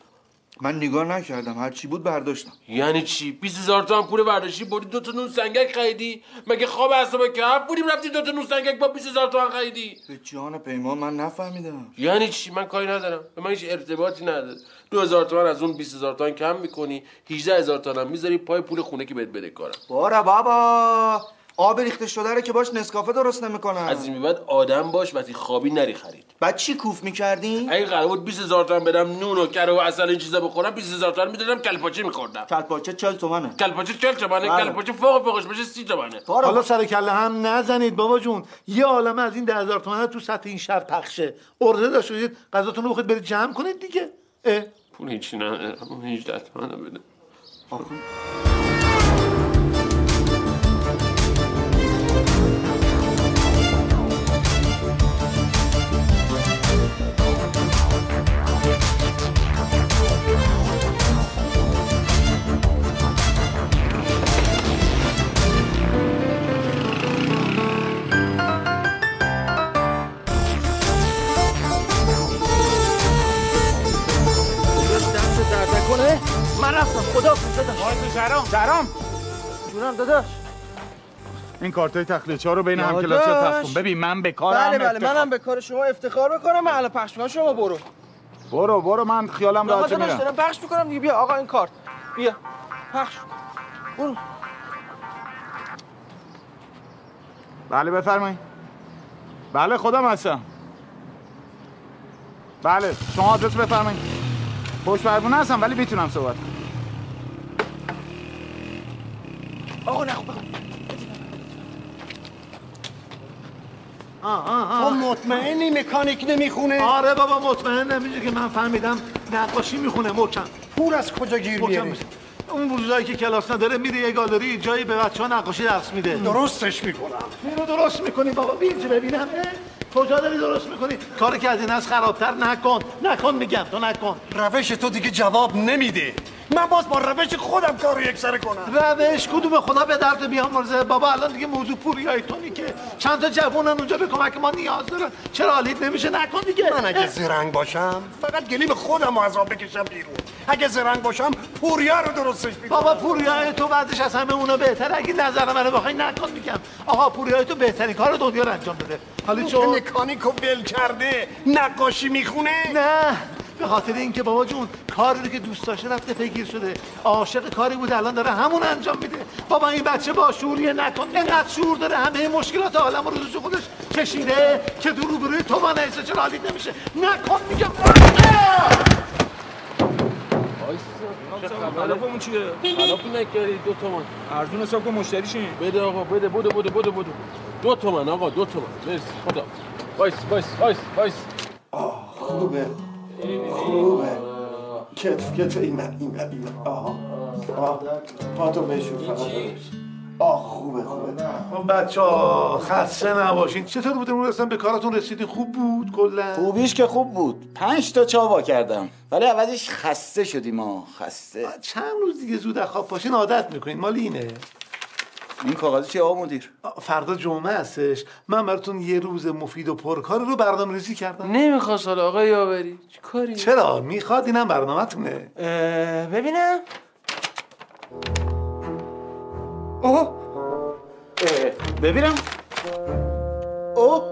من نگاه نکردم هر چی بود برداشتم. یعنی چی؟ 20 هزار تومن پول برداشتی بردی دو تا نون سنگک خریدی؟ مگه خواب اعصاب که هفت بودیم رفتی دو تا نون سنگک با 20 هزار تومن خریدی؟ به جان پیمان من نفهمیدم. یعنی چی؟ من کاری ندارم. به من هیچ ارتباطی نداره. دو هزار تومن از اون 20 هزار تومن کم می‌کنی 18 هزار تومن هم می‌ذاری پای پول خونه که بهت بده کارم. بارا بابا آب ریخته شده رو که باش نسکافه درست نمی‌کنم از این بعد آدم باش وقتی خوابی نری خرید. بعد چی کوف می‌کردی؟ اگه قرار بود 20 هزار تومن بدم نون و کره و اصل این چیزا بخورم 20 هزار تومن می‌دادم کلپاچه میخوردم. کلپاچه 40 تومنه. کلپاچه 40 تومنه بله. کلپاچه فوق فوقش بشه 30 تومنه. حالا سر کله هم نزنید بابا جون. یه عالمه از این ده هزار تومن تو سطح این شهر پخشه. ارده داشته شدید غذاتون رو بخواید برید جمع کنید دیگه. اه. پول هیچی نه اون 18 تومن بده. رفتم. خدا داداش شهرام شهرام جونم داداش. این کارتای تخلیه ها رو بین هم. کلاسی پخش کن ببین من به کارم بله بله. منم به کار شما افتخار می‌کنم. من الان پخش می‌کنم. شما برو. برو برو. من خیالم راحت میرم. دارم پخش می‌کنم دیگه. بیا آقا این کارت. بیا. پخش. برو. بله بفرمایید. بله خودم هستم. بله شما آدرس بفرمایید. پشت پربونه هستم ولی می‌تونم صحبت کنم. آقا نه خب آه آه تو آه. مطمئنی مکانیک نمی‌خونه؟ آره بابا مطمئن نمیشه که من فهمیدم نقاشی می‌خونه محکم پور از کجا گیر میشه. اون روزایی که کلاس نداره میره یه گالری جایی به بچه ها نقاشی درس میده. درستش می‌کنم. اینو درست می‌کنی بابا. بیرجه ببینم؟ کجا داری درست می‌کنی؟ کاری که از این از خرابتر نکن. نکن میگم تو نکن. روش تو دیگه جواب نمیده. من باز با روش خودم کار رو یکسره کنم. روش؟ کدوم خدا به درد بیامرزه بابا الان دیگه موضوع پوریای تو که چند تا جوونن اونجا به کمک ما نیاز دارن. چرا حالیت نمیشه؟ نکن دیگه. من اگه زرنگ باشم فقط گلیم خودم رو از آب بکشم بیرون. اگه زرنگ باشم پوریا رو درستش می‌کنم. بابا پوریای تو بعدش از همه اونا بهتره. اگه نظر منو بخوای نکن میگم آقا پوریای تو بهترین کار دنیا رو انجام بده. حالا چون مکانیکو ول کرده. نقاشی می‌خونه؟ نه. به خاطر اینکه بابا جون کاری رو که دوست داشته رفته پیگیر شده. عاشق کاری بود الان داره همون انجام میده. بابا این بچه با شعوریه نکن. اینقدر شعور داره همه مشکلات عالم رو روش خودش کشیده که دو روبروی تو من ایسا چرا حالیت نمیشه؟ نکن میگم خلافمون چیه؟ خلافی نکردی دو تومن ارزون حساب کن مشتریشین بده آقا بده بده بده بده بده دو تومن آقا دو تومن مرسی خدا وایس وایس وایس. وایس خوبه. خوبه. کتف کتف. این این این آه آه پاتو بشور فقط. آه خوبه خوبه. بچه ها خسته نباشین. چطور بود امروز اصلا به کارتون رسیدین خوب بود کلا؟ خوبیش که خوب بود. پنج تا چاوا کردم. ولی عوضش خسته شدیم ما خسته. چند روز دیگه زود خواب پاشین عادت می‌کنین. مال اینه. این کاغذ چیه آقا مدیر؟ فردا جمعه هستش. من براتون یه روز مفید و پرکار رو برنامه ریزی کردم. نمی‌خواست حالا آقا یاوری چی کاری؟ چرا؟ می‌خواد اینم برنامه تونه ببینم. اوه. اه، ببینم. اوه.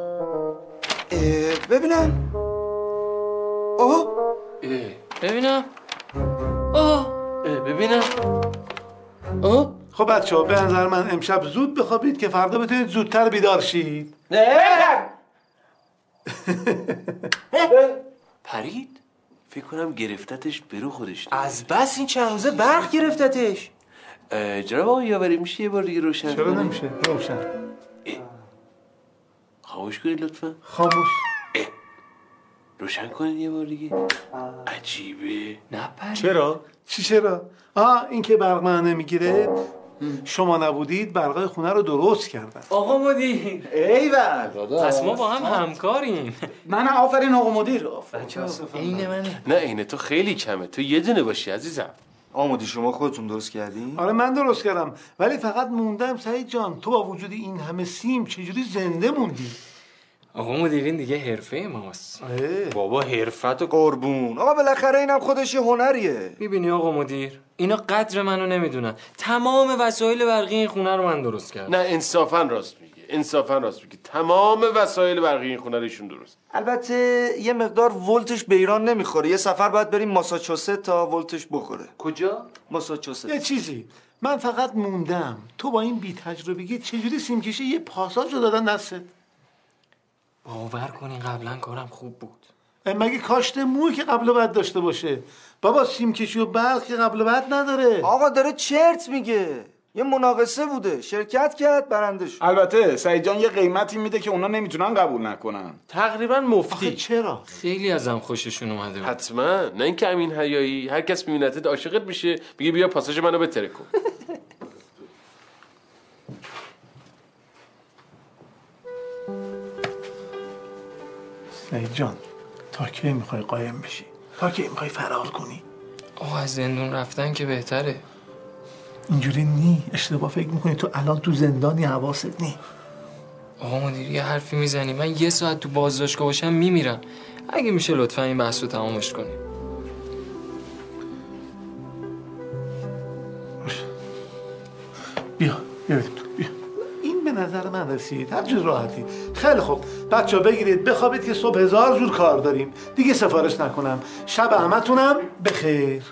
ببینم. اوه. ببینم. آه اه، ببینم. آه خب بچه ها به نظر من امشب زود بخوابید که فردا بتونید زودتر بیدار شید. [laughs] پرید؟ فکر کنم گرفتتش برو خودش از بس این چند روزه برق گرفتتش. جناب آقا یاوری میشه یه بار دیگه روشن چرا؟ نمیشه؟ روشن. خاموش کنید لطفا. خاموش. روشن کنید یه بار دیگه. عجیبه. نه پرید. چرا؟ چی چرا؟ آه این که برق من نمی‌گیره. شما نبودید برقای خونه رو درست کردن. آقا مدیر. ایول. پس ما با هم همکاریم. من آفرین آقا مدیر. عین منه. نه اینه تو خیلی کمه. تو یه دونه باشی عزیزم. آمودی شما خودتون درست کردین؟ آره من درست کردم. ولی فقط موندم سعید جان تو با وجود این همه سیم چجوری زنده موندی؟ آقا مدیرین دیگه حرفه ماست. بابا حرفت و قربون. آقا بالاخره اینم خودش یه هنریه. می‌بینی آقا مدیر؟ اینا قدر منو نمی‌دونن. تمام وسایل برقی این خونه رو من درست کردم. نه انصافا راست میگه انصافا راست میگه تمام وسایل برقی این خونه رو ایشون درست. البته یه مقدار ولتش به ایران نمی‌خوره. یه سفر باید بریم ماساچوست تا ولتش بخوره. کجا؟ ماساچوست. یه چیزی. من فقط موندم. تو با این بی تجربگی چجوری سیم کشی یه پاساژ رو دادن دستت؟ باور کنین قبلا کارم خوب بود. مگه کاشت موی که قبل و بعد داشته باشه؟ بابا سیم کشی و برق که قبل و بعد نداره. آقا داره چرت میگه. یه مناقصه بوده. شرکت کرد برنده شد. البته سعید جان یه قیمتی میده که اونا نمی‌تونن قبول نکنن. تقریبا آخه مفتی چرا؟ خیلی ازم خوششون اومده بود. حتما. نه اینکه امین حیایی. هر کس میبینتت عاشقت میشه. میگه بیا پاساژ منو بتره کن [laughs] سعید جان تا کی می‌خوای قایم بشی؟ تا کی می‌خوای فرار کنی؟ آقا از زندون رفتن که بهتره. اینجوری نی اشتباه فکر می‌کنی تو الان تو زندانی حواست نی. آقا مدیر یه حرفی می‌زنی من یه ساعت تو بازداشتگاه باشم میمیرم. اگه میشه لطفا این بحث رو تمامش کنیم. بیا بیا بریم تو بیا این به نظر من رسید. هر جور راحتی. خیلی خوب. بچه بگیرید. بخوابید که صبح هزار جور کار داریم. دیگه سفارش نکنم. شب همتونم. بخیر.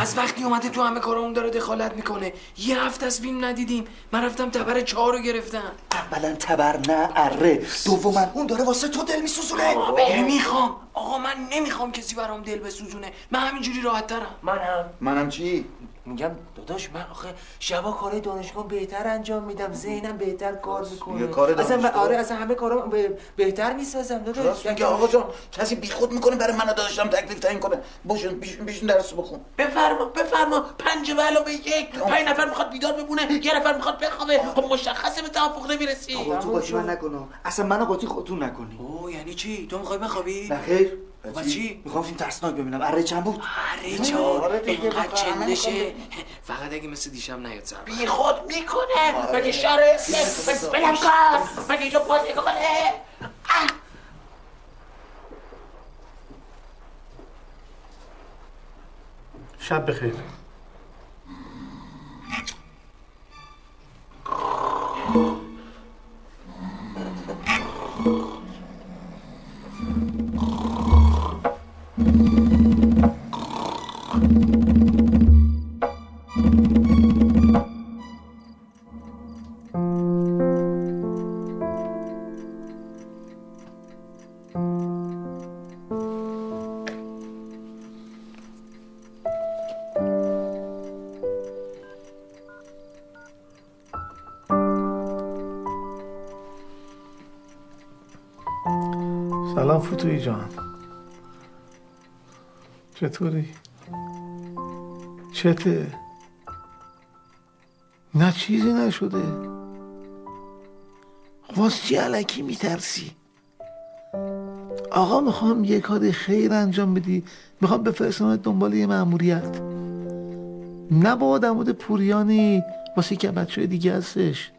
از وقتی اومده تو همه کارامون داره دخالت می‌کنه. یه هفته از فیلم ندیدیم. من رفتم تبر چهار رو گرفتم. اولا تبر نه اره. دوما اون داره واسه تو دل میسوزونه. نمی‌خوام. آقا من نمی‌خوام کسی برام دل بسوزونه. من همینجوری راحت ترم منم. منم چی؟ میگم داداش من آخه شبا کارهای دانشگاه بهتر انجام میدم ذهنم بهتر کار می‌کنه. کار اصلا دانشگاه؟ آره اصلا همه کارا به- بهتر می‌سازم داداش. راست میگه آقا جان کسی بیخود می‌کنه برای من داشتم تکلیف تعیین کنه. بیشون بیشون درس بخون. بفرما بفرما. پنج به علاوه یک پنج نفر می‌خواد بیدار بمونه یه نفر می‌خواد بخوابه. خب مشخصه به توافق نمی‌رسی. تو قاطی من نکنم؟ اصلا منو قاطی خودتون نکنی؟ اوه یعنی چی؟ تو می‌خوای بخوابی؟ نه خیر و چی؟ می‌خوام فیلم ترسناک ببینم. اره چند بود؟ اره چهار. آره اینقدر چندشه فقط اگه مثل دیشب نیاد سر. بی خود می‌کنه. مگه شره بلم کن. مگه اینو بازی کنه؟ شب بخیر. سلام فتوی جان. چطوری؟ چته؟ نه چیزی نشده واس چی علکی میترسی؟ آقا می‌خوام یه کار خیر انجام بدی می‌خوام بفرستمت دنبال یه مأموریت نه با آدم پوریانی واسه که بچه دیگه هستش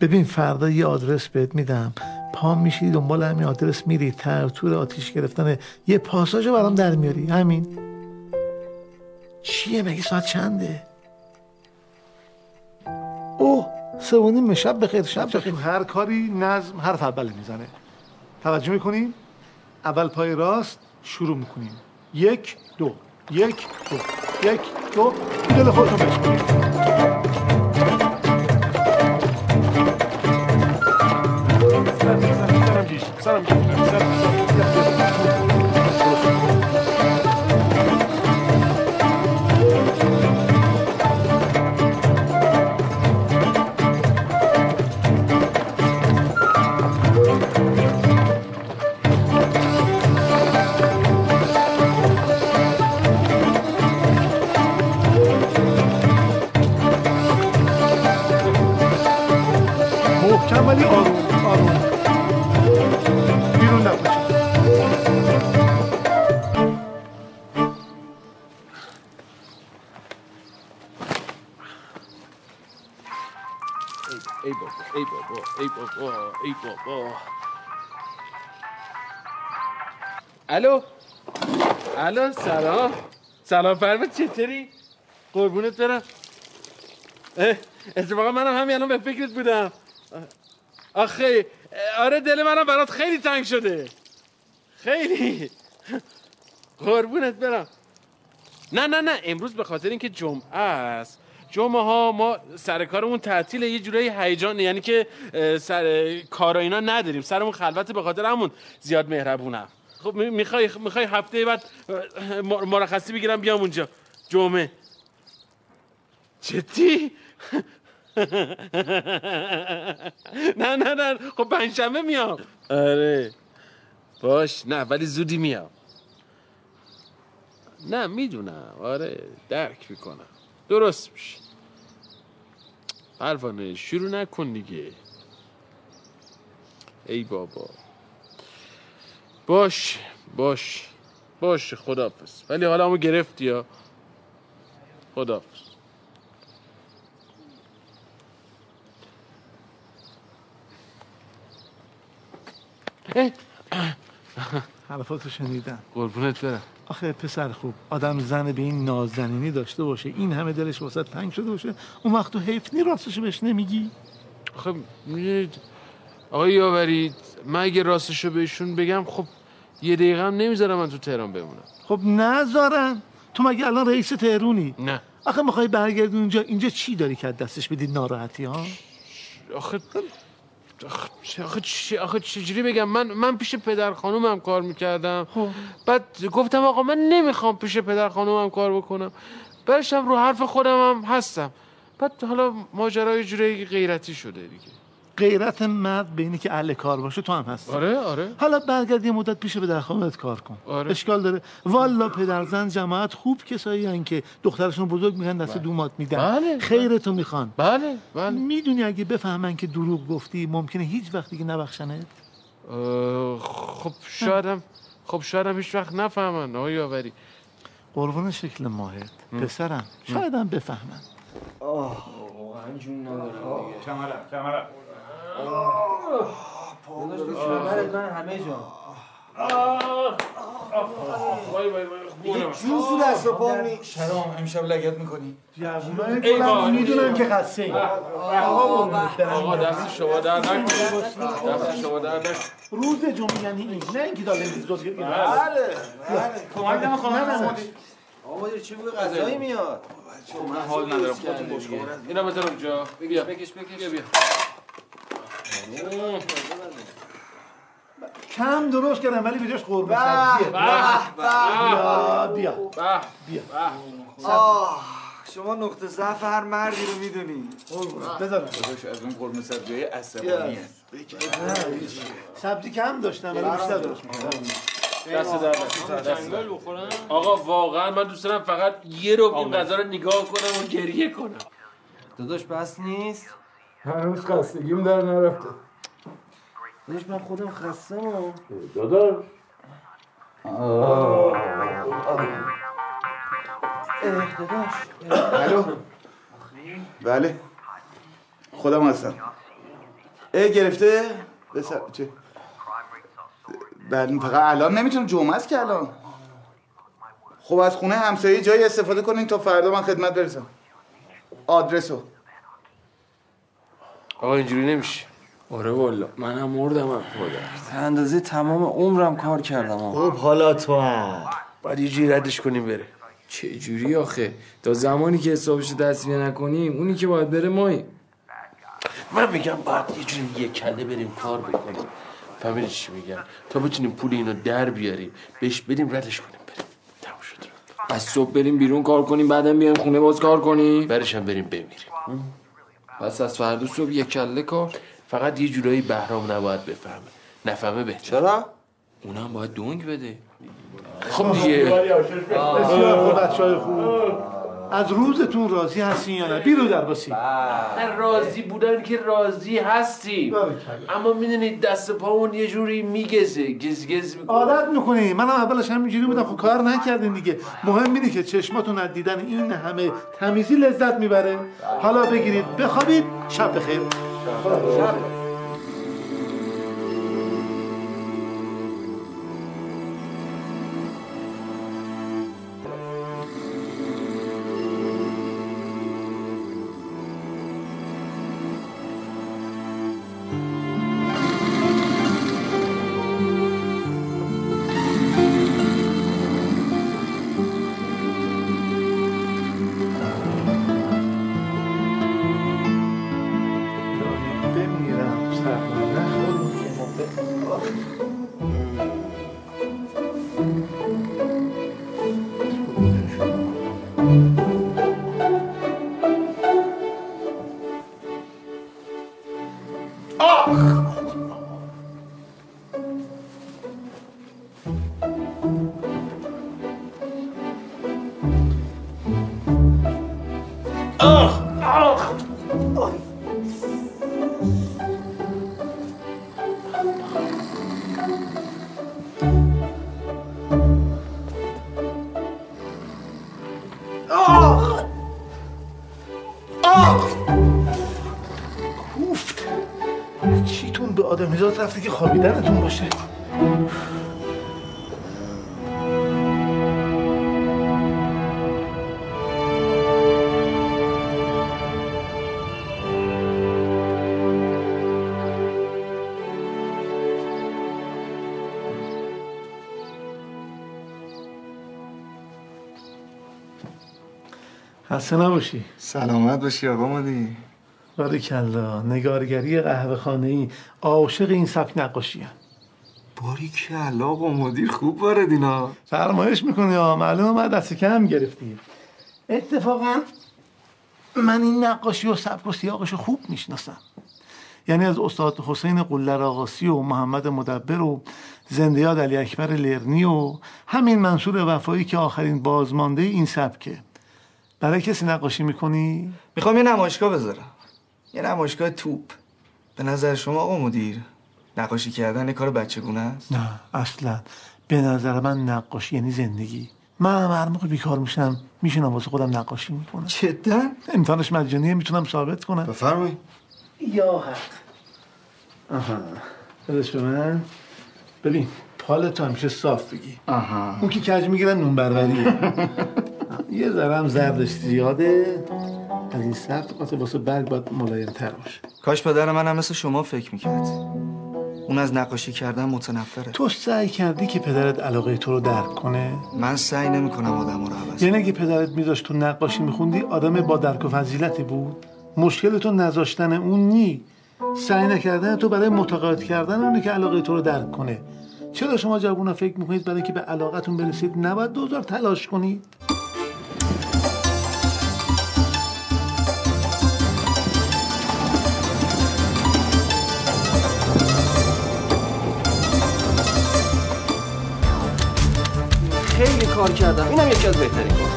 ببین فردا یه آدرس بهت میدم پا میشی دنبال همین آدرس میری تر تور آتیش گرفتن. یه پاساژ برام در میاری. همین. چیه؟ مگه ساعت چنده؟ اوه سه و نیم. شب بخیر شب بخیر. هر کاری نظم حرف اول می‌زنه. توجه می‌کنیم اول پای راست شروع می‌کنیم. یک دو. یک دو. یک دو. دل خودتون بشکنید الو سلام. سلام فرمد چطوری؟ قربونت برم. اتفاقا منم همین الان به فکرت بودم. آخه آره دل منم برات خیلی تنگ شده. خیلی. قربونت برم. نه نه نه امروز به خاطر اینکه جمعه است. جمعه ها ما سر کارمون تعطیل یه جورایی هیجان یعنی که سر کار اینا نداریم. سرمون خلوت به خاطر همون زیاد مهربونم. خب می- می‌خوای می‌خوای هفته بعد مرخصی بگیرم بیام اونجا. جمعه. جدی؟ [laughs] نه نه نه. خب پنجشنبه میام. آره. باش. نه ولی زودی میام. نه می‌دونم. آره درک می‌کنم. درست میشه پروانه شروع نکن دیگه. ای بابا. باش باش باش خدافز ولی حالا همو گرفتی یا؟ خدافز حرفاتو شنیدم. قربونت برم. آخه پسر خوب آدم زن به این نازنینی داشته باشه. این همه دلش واسه تنگ شده باشه. اون وقت تو حیف نی راستشو بهش نمیگی. خب می‌دونید آقای یاوری من اگه راستشو بهشون بگم خب یه دقیقه هم نمی‌ذارم من تو تهران بمونم. خب نذارن. تو مگه الان رئیس تهرونی نه. آخه می‌خوای برگردی اونجا؟ اینجا چی داری که دستش بدی ناراحتی ها؟ آخه آخه چه- آخه چجوری بگم؟ من من پیش پدر خانومم کار می‌کردم. بعد گفتم آقا من نمی‌خوام پیش پدر خانومم کار بکنم. برشم رو حرف خودم هم هستم. بعد حالا ماجرای جوری غیرتی شده دیگه. غیرت مرد به اینی که اهل کار باشه تو هم هست آره آره. حالا برگرد یه مدت پیش پدر خانومت کار کن. آره. اشکال داره. والا پدر زن جماعت خوب کسایی هن که دخترشون بزرگ میگن دست دومات میدن. بله، خیرتو می‌خوان. بله بله. می‌دونی اگه بفهمن که دروغ گفتی ممکنه هیچ وقت دیگه نبخشنت؟ خب شایدم خب شاید هم هیچ وقت نفهمن آقای یاوری قربون شکل ماهت. پسرم شاید هم بفهمن واقعا جون ندارم. دیگه کمرم کمرم. داداش تو کمرت من همه جا وای وای وای جوز تو دست و پا می شرام امشب لگت می‌کنی. گلم بابا. می‌دونم که خسته. ای آقا دست شما در نکنه. دست شما در نکنه. روز جمعه یعنی این. نه اینکه داره روز بله. بله کمک نمی خانم آقا مدیر چی بوی غذایی میاد. من حال ندارم خودتون بوش کن اینا بذار اونجا. بیا. بکش بکش. بیا بیا. کم درست کردم ولی به جاش قرمه سبزیه. بیا بیا بیا. آه شما نقطه ضعف هر مردی رو می‌دونی. داداش از اون قرمه سبزی عصبانیه. سبزی کم داشتم ولی بیشتر درست می‌کنم دست در. آقا واقعا من دوست دارم فقط یه رو این غذا رو نگاه کنم و گریه کنم. داداش بس نیست. هنوز خستگیم در نرفته. داداش من خودم خستم و داداش. الو بله. خودم هستم. ای گرفته؟ بسر چه؟ بله فقط الان نمی‌تونم. جمعه است که الان. خب از خونه همسایه جایی استفاده کنین تا فردا من خدمت برسم. آدرسو. آقا اینجوری نمیشه. آره والا. منم مردم هم. تا اندازه تمام عمرم کار کردم آقا. خب حالا تو هم. باید یه جوری ردش کنیم بره. چه جوری آخه؟ تا زمانی که حسابش تصویه نکنیم اونی که باید بره مایی من میگم باید یه جوری یه کله بریم کار بکنیم. فهمیدی چی میگم؟ تا بتونیم پول اینو در بیاریم. بهش بدیم ردش کنیم بریم. تموم شد. از صبح بریم بیرون کار کنیم بعدم بیایم خونه باز کار کنیم. برش هم بریم بمیریم. پس از فردا صبح یک کله کار فقط یه جورایی بهرام نباید بفهمه. نفهمه به چرا؟ اونم باید دونگ بده. خب دیگه. بسیار خوب. بچه های خوب. از روزتون راضی هستین یا نه؟ بیرو در باسی من راضی بودن که راضی هستیم. اما می‌دونید دست پامون یه جوری میگزه گزگز می‌کنه. عادت می‌کنی منم اولش همینجوری بودم خب کار نکردین دیگه. مهم اینه که چشماتون از دیدن این همه تمیزی لذت می‌بره. حالا بگیرید بخوابید. شب بخیر. بمیرم آدمیزاد رفته که خوابیدنتون باشه. خسته نباشی. سلامت باشی آقا مدیر. کلا نگارگری قهوه خانه ای عاشق این سبک نقاشی هم. باری که آقا مدیر خوب وارد اینا. فرمایش می‌کنی ها معلومه من دست کم گرفتی. اتفاقا من این نقاشی و سبک و سیاقش خوب می‌شناسم. یعنی از استاد حسین قلر آقاسی و محمد مدبر و زنده یاد علی اکبر لرنی و همین منصور وفایی که آخرین بازمانده این سبکه. برای کسی نقاشی می‌کنی؟ می‌خوام یه نمایشگاه بذارم. یه نمایشگاه توپ. به نظر شما آقا مدیر نقاشی کردن یه کار بچگونه است؟ نه اصلا. به نظر من نقاشی یعنی زندگی. من هم هر موقع بیکار میشم میشینم واسه خودم نقاشی می‌کنم. جدا؟ امتحانش مجانیه می‌تونم ثابت کنم. بفرمایید. یا حق. آها. داداش به من. ببین پالتو همیشه صاف بگی. آها. اون که کج می‌گیرن نون بربریه [laughs] یه ذره هم زردش زیاده. از این سخت قاطع واسه برگ باید ملایم تر باشه. کاش پدر من هم مثل شما فکر می‌کرد. اون از نقاشی کردن متنفره. تو سعی کردی که پدرت علاقه تو رو درک کنه؟ من سعی نمی‌کنم آدم رو عوض یعنی اگه پدرت میذاشت تو نقاشی میخوندی آدم با درک و فضیلتی بود؟ مشکل تو نذاشتن اون نی. سعی نکردن تو برای متقاعد کردن اونه که علاقه تو رو درک کنه. چرا شما جوونا فکر می‌کنید برای اینکه به علاقتون برسید نباید دوزار تلاش کنید؟ کار کردم. اینم یکی از بهترین کار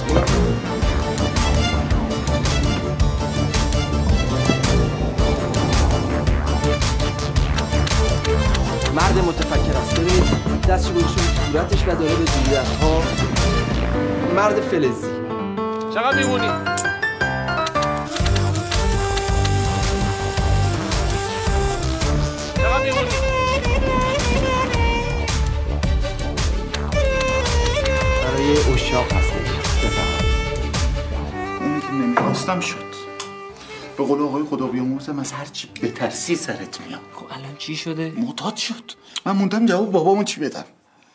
مرد متفکر است. ببین دستش رو صورتش و داره به جوریت ها مرد فلزی. چقدر میمونی؟ اشاق هستش. بفهم اونی که نمی‌خواستم شد. به قول آقای خدا بیامرزم از هر چی بترسی سرت میام. خب الان چی شده؟ معتاد شد. من موندم جواب بابامو چی بدم.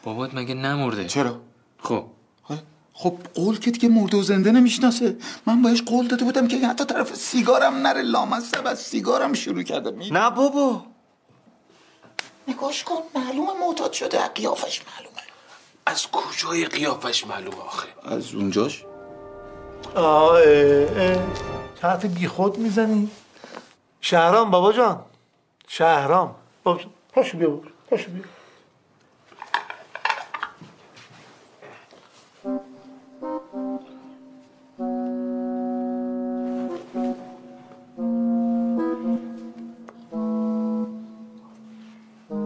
بابات مگه نمرده؟ چرا؟ خب. خب قول که دیگه مرده و زنده نمی‌شناسه. من بهش قول داده بودم که حتی طرف سیگارم نره. لامصب از سیگارم شروع کرده. می... نه بابا. نگاش کن. معلومه معتاد شده. از قیافش معلومه. از کجای قیافش معلومه آخه؟ از اونجاش؟ آه. تحت بی خود می‌زنی. شهرام بابا جان. شهرام. بابا جان پاشو بیا بابا. پاشو بیا.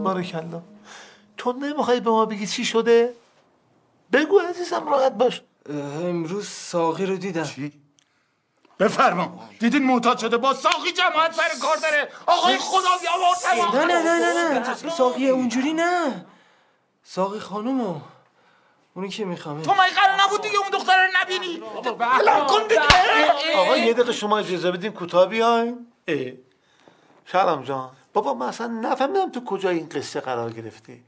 بارکلا تو نمی‌خوای به ما بگی چی شده؟ بگو عزیزم راحت باش. امروز ساقی رو دیدم. چی؟ بفرما. دیدین معتاد شده با ساقی جماعت سر کار داره. آقای خدا بیامرزم نه نه نه نه نه. ساقی اونجوری نه. ساقی خانومو. اونی که می‌خوام. تو مگه قرار نبود دیگه اون دختر رو نبینی؟ بلم کن دیگه. آقا یه دقیقه شما اجازه بدین کوتاه بیاین. شرم جان. بابا من اصلا نفهمیدم تو کجا این قصه قرار گرفتی.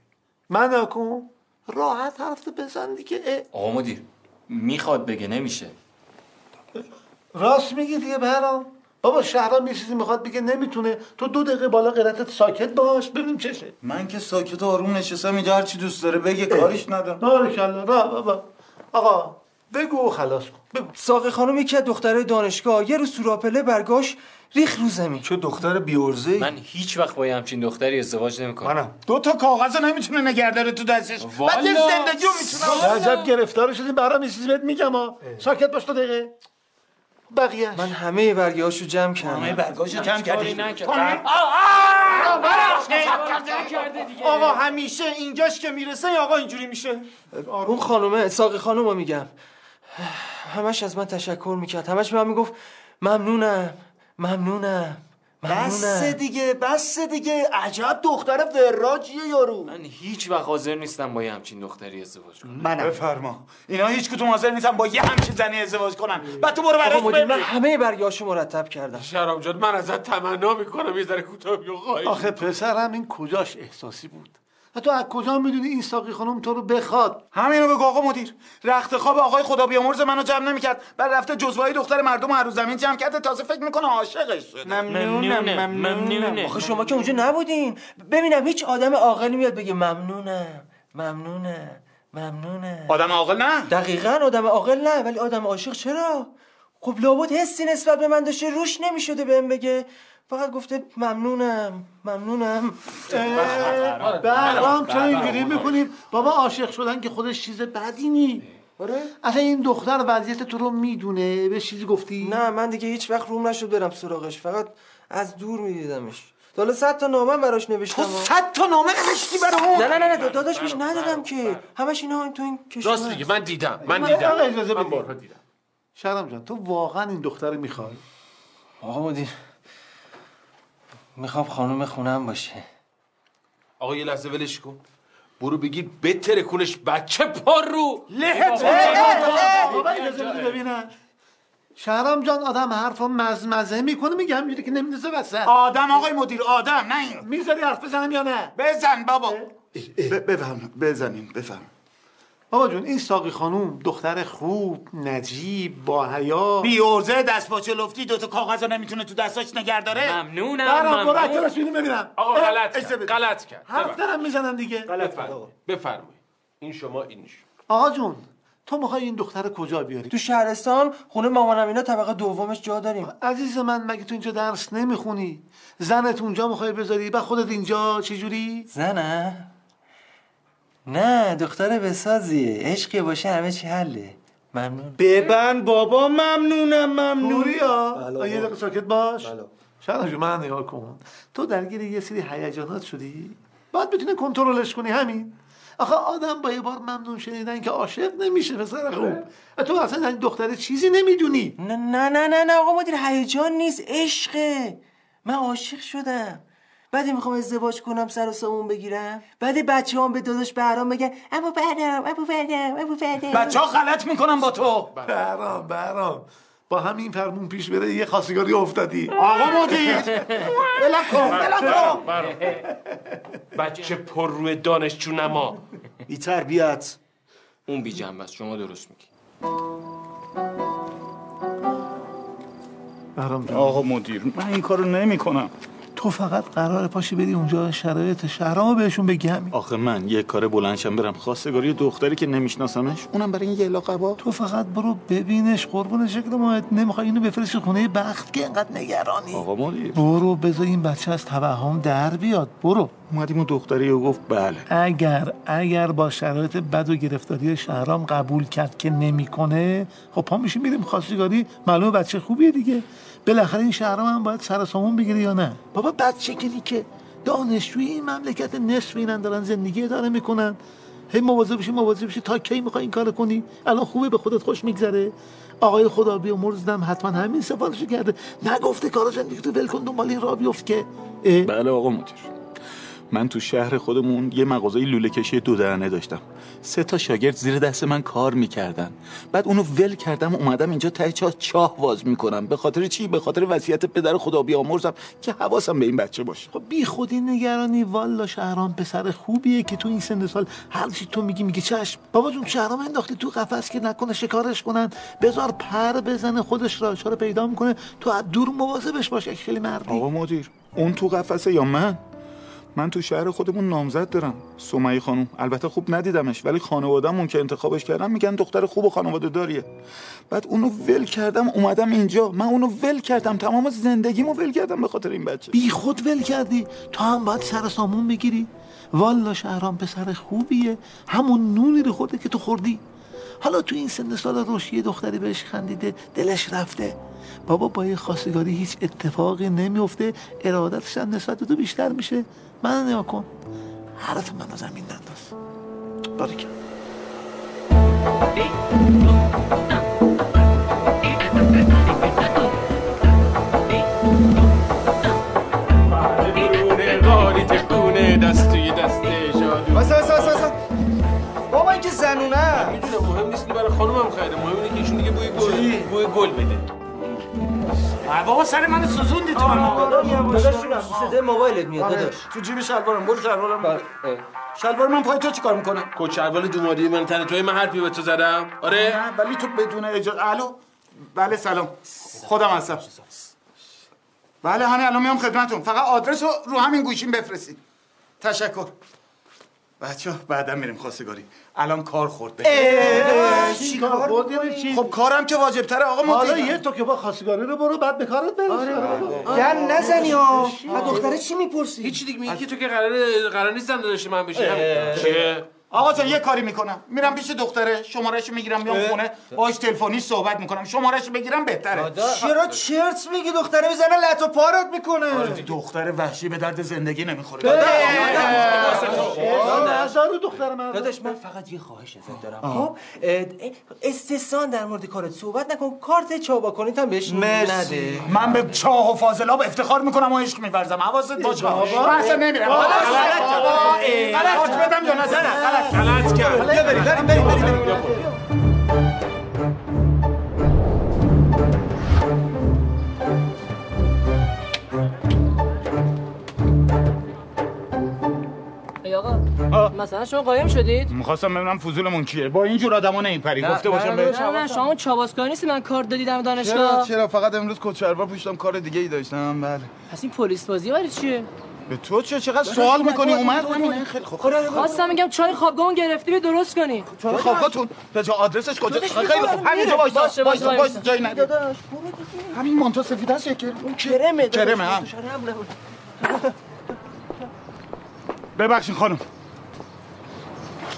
من نکن راحت حرف بزن دیگه. آقا مدیر می‌خواد بگه نمیشه. راست میگی دیگه برام. بابا شهرام یه چیزی می‌خواد بگه نمی‌تونه. تو دو دقیقه بالا قرتت ساکت باش ببینیم چشه من که ساکت و آروم نشستم اینجا هرچی دوست داره بگه کاریش ندارم. بارکلا را بابا آقا بگو و خلاص کن. بگو ساقی خانم یکی از دخترای دانشگاه یه روز سوراپله برگاش ریخ رو زمین. چه دختر بیورزه من هیچ وقت با یه همچین دختری ازدواج نمی‌کنم. منم. دو تا کاغذ نمی‌تونه نگه داره تو دستش. بعد یه. زندگی رو می‌تونه عجب گرفتار شدیم برام چیزی بهت میگم ها. ساکت باش تو دقیقه. بقیه من همه برگه هاشو جمع کردم. همه برگاشو جمع کردی. آقا همیشه اینجاش که می‌رسه آقا اینجوری میشه. اون خانومه ساقی خانوم رو میگم. همش از من تشکر می‌کرد. همش به من می‌گفت ممنونم ممنونم بس ممنونم دیگه بس دیگه. عجب دختر وراجیه یارو. من هیچ وقت حاضر نیستم با یه همچین دختری ازدواج کنم. منم. بفرما. اینا هیچ کدوم حاضر نیستن با یه همچین زنی ازدواج کنن. بعد تو برو براش من همه برگه هاشو مرتب کردم. شرام جان من ازت تمنا می‌کنم یه ذره کوتاه بیا آخه پسرم این کجاش احساسی بود؟ تو از کجا می‌دونی این ساقی خانم تو رو بخواد؟ همینو بگو آقا مدیر. رخت خواب آقای خدا بیامرز منو جمع نمی‌کرد. بعد رفته جزوهای دختر مردم هر روز زمین جمع کرده تازه فکر می‌کنه عاشقش شده. ممنونم ممنونه، ممنونم. ممنونه. آخه شما که اونجا نبودین. ببینم هیچ آدم عاقلی میاد بگه ممنونم ممنونم ممنونم. آدم عاقل نه. دقیقا آدم عاقل نه ولی آدم عاشق چرا؟ خب لابد حسی نسبت به من داشته روش نمی‌شده بهم بگه. فقط گفته ممنونم ممنونم. بهرام چرا اینجوری می‌کنیم بابا عاشق شدن که خودش چیز بدی نی. اصلا این دختر وضعیت تو رو می‌دونه به چیزی گفتی؟ نه من دیگه هیچ وقت روم نشد برم سراغش فقط از دور میدیدمش. حالا صد تا نامه براش نوشتم تو صد تا نامه نوشتی برام نه نه نه نه داداش بهش ندادم که. همش اینا تو این کشور راست دیگه من دیدم من دیدم. من. بارها دیدم. شرم جان تو واقعا این دختر رو می‌خوای؟ آقا مدیر. می‌خوام خانم خونم باشه. آقا یه لحظه ولش کن. برو بگیر بتره کنش بچه پار رو. ببینم شهرام جان آدم حرف مزمزه می‌کنه میگه همینجوری که نمیدازه وسط آدم آقای مدیر آدم نه این. می‌ذاری حرف بزنم یا نه؟ بزن بابا. بفهم بزنین بفهم. بابا جون این ساقی خانوم دختر خوب نجیب با حیا. بی ارزه دست پاچه لفتی دوتا کاغذ رو نمی‌تونه تو دستاش نگه داره. ممنونم برام برو ممنون. اکراش بینیم ببینم آقا غلط کرد. غلط کرد. حرف. دارم می‌زنم دیگه. بفرمایید. بفرمایید. این شما این شما. آقا جون تو می‌خوای این دختر کجا بیاری؟ تو شهرستان خونه مامانم اینا طبقه دومش جا داریم. عزیز من مگه تو اینجا درس نمی‌خونی؟ زنت اونجا می‌خوای بذاری و خودت اینجا چجوری؟ زنه. نه دختر بسازیه. عشقی باشه همه چی حله. ممنون. ببن بابا ممنونم ممنون. بله، آه، یه بابا. دقیقه ساکت باش. بله. شاید جون من نگاه کن. تو درگیر یه سری هیجانات شدی؟ باید بتونی کنترلش کنی همین. آخه آدم با یه بار ممنون شنیدن که عاشق نمیشه پسر خوب. تو اصلا این دختر چیزی نمی‌دونی. نه نه نه نه نه آقا مدیر هیجان نیست عشقه. من عاشق شدم. بعدی می‌خوام ازدواج کنم سر و سامون بگیرم. بعد بچه هم به داداش بهرام بگن ابو بهرام ابو بهرام ابو بهرام. بچه ها غلط می‌کنن با تو. برام برام با همین فرمون پیش بره یه خواستگاری افتادی. آقا مدیر بلم کن بچه پر روی دانشجو نما بی تربیت اون بی جنبه است شما درست میگی. آقا مدیر من این کارو نمی‌کنم. تو فقط قرار پاشی بری اونجا شرایط شهرامو بهشون همین. آخه من یه کار بلندشم برم خواستگاری دختری که نمیشناسمش اونم برای این یه لاقبا تو فقط برو ببینش قربون شکل ماهت نمی‌خوای اینو بفرستی خونه بخت که انقدر نگرانی. آقا مدیر برو بذار این بچه از توهم در بیاد. برو. اومدیم اون دختری و گفت بله. اگر اگر با شرایط بد و گرفتاری شهرام قبول کرد که نمی‌کنه خب پا میشیم میریم خواستگاری. معلومه بچه خوبیه دیگه. بالاخره این شهرام هم باید سر سامون بگیره یا نه؟ بابا بچه گیری که دانشجوی این مملکت نصف اینن دارن زندگی اداره می‌کنن. هی مواظب بشی مواظب بشی. تا کی می‌خوای این کارو کنی؟ الان خوبه به خودت خوش میگذره. آقای خدا بیامرزدم حتما همین سفارشو کرده. نگفته کارا زندگی تو ول کن دنبال این راه بیفت که. بله آقا مدیر. من تو شهر خودمون یه مغازه لوله کشی دو درنه داشتم. سه تا شاگرد زیر دست من کار می‌کردن. بعد اونو ول کردم اومدم اینجا ته چاه چاه واز می‌کنم. به خاطر چی؟ به خاطر وصیت پدر خدا بیامرزم که حواسم به این بچه باشه. خب بی خودی نگرانی والا شهرام پسر خوبیه که تو این سن سال هر چی تو میگی میگه چشم. بابا جون شهرام انداختی تو قفس که نکنه شکارش کنن. بذار پر بزنه خودش راهش رو پیدا می‌کنه. تو از دور مواظبش باش خیلی مردی. آقا مدیر اون تو قفسه یا من؟ من تو شهر خودمون نامزد دارم. سمیه خانم البته خوب ندیدمش ولی خانوادهمون که انتخابش کردم میگن دختر خوب و خانواده داریه بعد اونو ول کردم اومدم اینجا. من اونو ول کردم. تمام زندگیمو ول کردم به خاطر این بچه. بی خود ول کردی؟ تو هم باید سر سامون بگیری؟ والا شهرام پسر خوبیه. همون نونی رو خورده که تو خوردی. حالا تو این سن سال روشی دختری بهش خندیده دلش رفته. بابا با یه خواستگاری هیچ اتفاقی نمیفته. ارادتش هم نسبت تو بیشتر میشه. من نگاه کن. حرف منو زمین ننداز. باریکن که زنونه. می‌دونم مهم نیست برای خانومم خیره مهم اینه که ایشون دیگه بوی گل بوی گل بده. بابا سر من سوزوندی تو من داداشونم صدای موبایلت میاد آره. داداش. تو جیب شلوارم برو شلوارم. شلوار من پای تو چیکار می‌کنه؟ کچربال دوماری من تن توی من حرفی به تو زدم. آره؟ ولی تو بدون اجازه الو. بله سلام. خودم هستم. بله همین الان میام خدمتتون. فقط آدرس رو رو همین گوشیم بفرستید. تشکر. بچه بعدا میریم خواستگاری. الان کار خورد به. چی کار؟ خب کارم که واجب تره آقا حالا یه تو که با خواستگاری رو برو بعد به کارت برس گن نزنی ها. دختره چی می‌پرسی؟ هیچی دیگه میگی که تو که قرار قرار نیستم داداش من بشی. چیه؟ آقا جان یه کاری می‌کنم میرم پیش دختره شمارهش می‌گیرم میام خونه باش تلفنی صحبت می‌کنم شمارهش بگیرم بهتره چرا چرت میگی دختره می‌زنه لط و پارت می‌کنه دختر وحشی به درد زندگی نمی‌خوره نظر دختر من داداش من فقط یه خواهش ازت دارم خب استحسان در مورد کارت صحبت نکن کارت چابا کنیت هم بهش نده من به چاه و فاضلاب افتخار می‌کنم و عشق میورزم حواست باشه بحث نمیرم غلط بدم یا نه غلط کرد. بیا بریم بریم بریم بریم مثلا شما قایم شدید؟ می‌خواستم ببینم فضولمون کیه با این جور آدما نمیپری گفته باشم بهش نه شما اون چاباسکار نیستی من کار دادیدم چرا دانشگاه. چرا فقط امروز کچربا پوشتم کار دیگه ای داشتم بله. پس این پلیس بازی برای چیه؟ به تو چه چقدر سوال می‌کنی؟ اومد؟ خیلی خوب خواستم میگم چای خوابگاهمون گرفتی بیا درست کنی. چرا خوابگاهتون؟ به جا آدرسش کجا؟ خیلی خوب همینجا وایسا وایسا. وایسا جایی نده. همین مانتو سفید هست یکی. اون کرمه کرمه هم ببخشید خانم.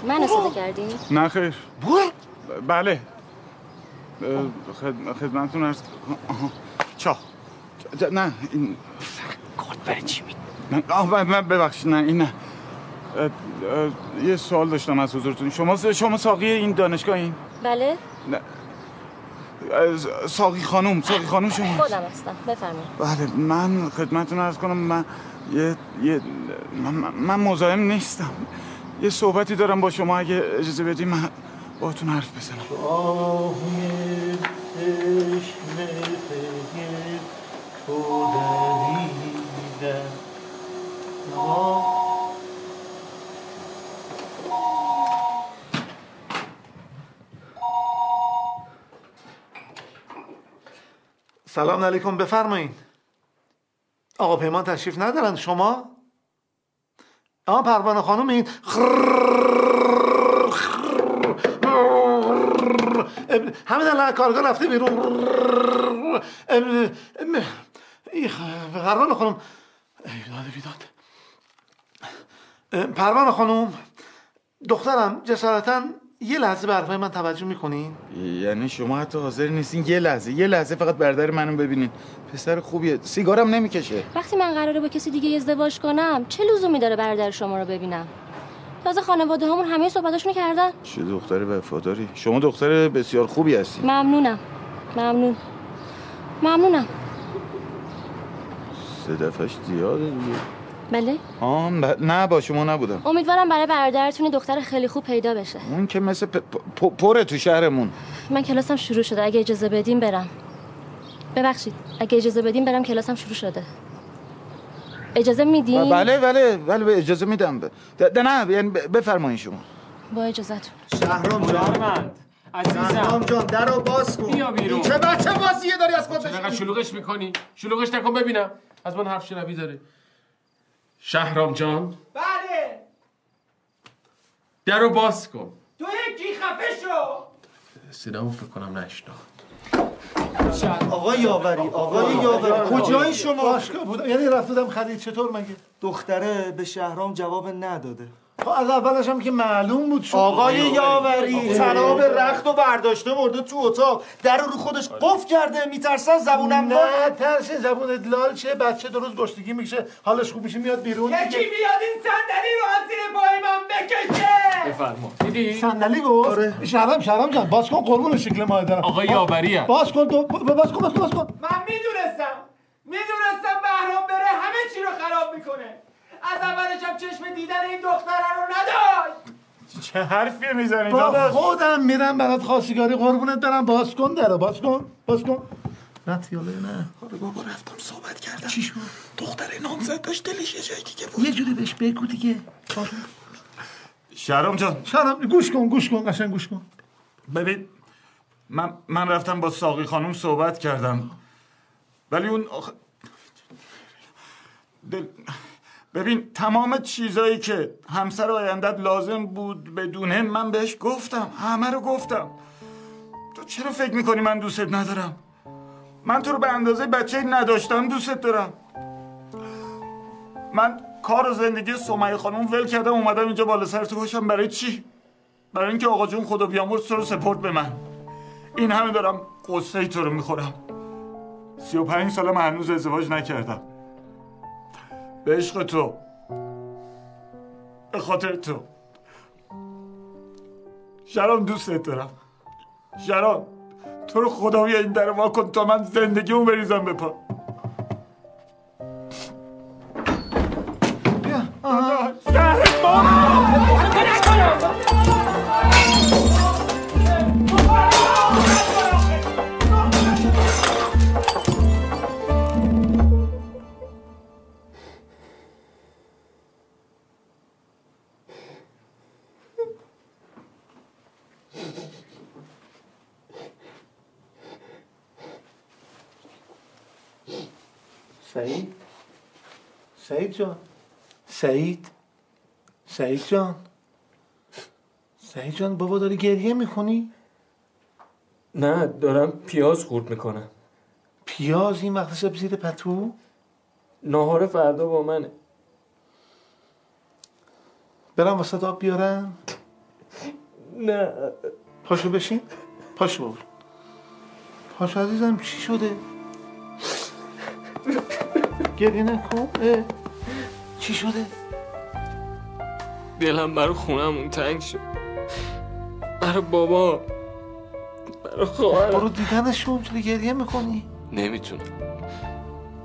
من استفاده کردی؟ نه خیر. بله. خدمتتون عرض. چا. نه این کارت برای چی نه آه ب- ببخشید نه این نه. اه، اه، یه سوال داشتم از حضورتون. شما شما ساقی این دانشگاه این؟ بله. نه. اه، ساقی خانم ساقی خانم شما. خودم هستم بفرمایید. بله من خدمتتون عرض کنم من یه یه من, من- من مزاحم نیستم. یه صحبتی دارم با شما اگه اجازه بدی من باهاتون حرف بزنم. چشم تو سلام علیکم بفرمایید آقا پیمان تشریف ندارن شما آه پروانه خانم این همین الان کارگاه رفته بیرون پروانه خانم ای داد بیداد پروانه خانم دخترم جسارتا یه لحظه به حرفای من توجه می‌کنین یعنی شما حتی حاضر نیستین یه لحظه یه لحظه فقط برادر منو ببینین. پسر خوبیه سیگارم نمی‌کشه. وقتی من قراره با کسی دیگه ازدواج کنم چه لزومی داره برادر شما رو ببینم؟ تازه خانواده همون همه صحبتاشونو کردن. چه دختر وفاداری. شما دختر بسیار خوبی هستی. ممنونم. ممنون. ممنونم. سه دفعش زیاده دیگه. بله. آه ب- نه با شما نبودم. امیدوارم برای برادرتون دختر خیلی خوب پیدا بشه. اون که مثل پ- پ- پره تو شهرمون. من کلاسم شروع شده. اگه اجازه بدین برم. ببخشید. اگه اجازه بدین برم کلاسم شروع شده. اجازه میدین؟ بله بله بله به اجازه میدم. ب- ده ده نه یعنی ب- بفرمایید شما. با اجازهتون. شهرام جان. شهرام جان در رو باز کن. بیا بیرون. چه بچه بازیه داری از خودش؟ انقدر شلوغش می‌کنی؟ شلوغش نکن ببینم. از من حرف شنوی داره شهرام جان. بله. در رو باز کن. تو یکی خفه شو. صدامو فکر کنم نشناخت آقا یاوری آقا یاوری. کجایی شما؟ باشگاه بودم یعنی رفتم خرید. چطور مگه؟ دختره به شهرام جواب نداده. از اولش هم که معلوم بود شد. آقای یاوری تناب رخت و برداشته مرده تو اتاق. در رو خودش قفل کرده میترسن زبونم نه ترس زبونت لال شه بچه درست گشتگی میشه حالش خوب میشه میاد بیرون. یکی بیاد این صندلی رو از زیر پای من بکشه. بفرما. دیدی؟ صندلی گفت؟ شهرام شهرام جان. باز کن قربون شکل ماه دارم. آقای یاوری هم. باز کن تو. باز کن باز کن باز کن. من می‌دونستم. می‌دونستم بهرام بره همه چی رو خراب می‌کنه. از اولش هم چشم دیدن این دختره رو نداشت. چه حرفی می‌زنی با داداش؟ خودم میرم برات خواستگاری قربونت برم. باز کن درو باز کن باز کن. نه تیاله نه؟ آره بابا رفتم صحبت کردم. چی شد؟ دختر نامزد داشت دلش یه جای دیگه بود. یه جوری بهش بگو دیگه. شهرام جان. شهرام گوش کن گوش کن قشنگ گوش کن. ببین من من رفتم با ساقی خانم صحبت کردم. ولی اون آخ... دل... ببین تمام چیزایی که همسر آیندت لازم بود بدونه من بهش گفتم. همه رو گفتم. تو چرا فکر می‌کنی من دوستت ندارم؟ من تو رو به اندازه بچه نداشتم دوستت دارم. من کار و زندگی سمیه خانم ول کردم اومدم اینجا بالا سر تو باشم. برای چی؟ برای اینکه آقا جون خدا بیامرز تو رو سپورت به من. این همه دارم قصه تو رو می‌خورم. سی و پنج سالم هنوز ازدواج نکردم. به عشق تو. به خاطر تو. شرام دوستت دارم. شرام تو رو خدا این در وا کن تا من زندگیمو بریزم به پا. سعید جان سعید سعید جان سعید جان بابا داری گریه می‌کنی؟ نه دارم پیاز خورد می‌کنم. پیاز؟ این وقت شب زیر پتو؟ ناهار فردا با منه. برم واسه آب بیارم؟ نه. پاشو بشین. پاشو بابا پاشو عزیزم چی شده؟ گریه نکن. چی شده؟ دلم برای خونمون تنگ شد برای بابا برای خواهر برو دیدنشون چرا گریه می‌کنی؟ نمی‌تونم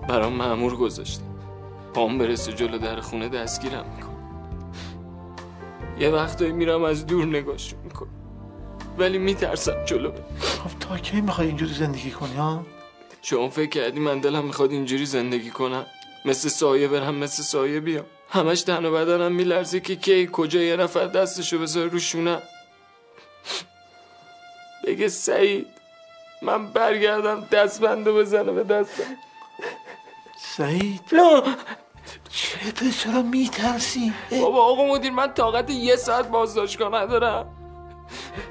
برام معمور گذاشته پام برسه جلو در خونه دستگیرم میکن یه وقتایی میرم از دور نگاهشون می‌کنم ولی میترسم جلو خب تا کی می‌خوای اینجوری زندگی کنی ها؟ شما فکر کردی من دلم می‌خواد اینجوری زندگی کنم؟ مثل سایه برم مثل سایه بیام. همش تن و بدنم میلرزه که کی کجا یه نفر دستشو بذاره رو شونم بگه سعید من برگردم دستبندو بزنه به دستم. سعید؟ چته چرا میترسی؟ بابا آقا مدیر من طاقت یه ساعت بازداشتگاه ندارم.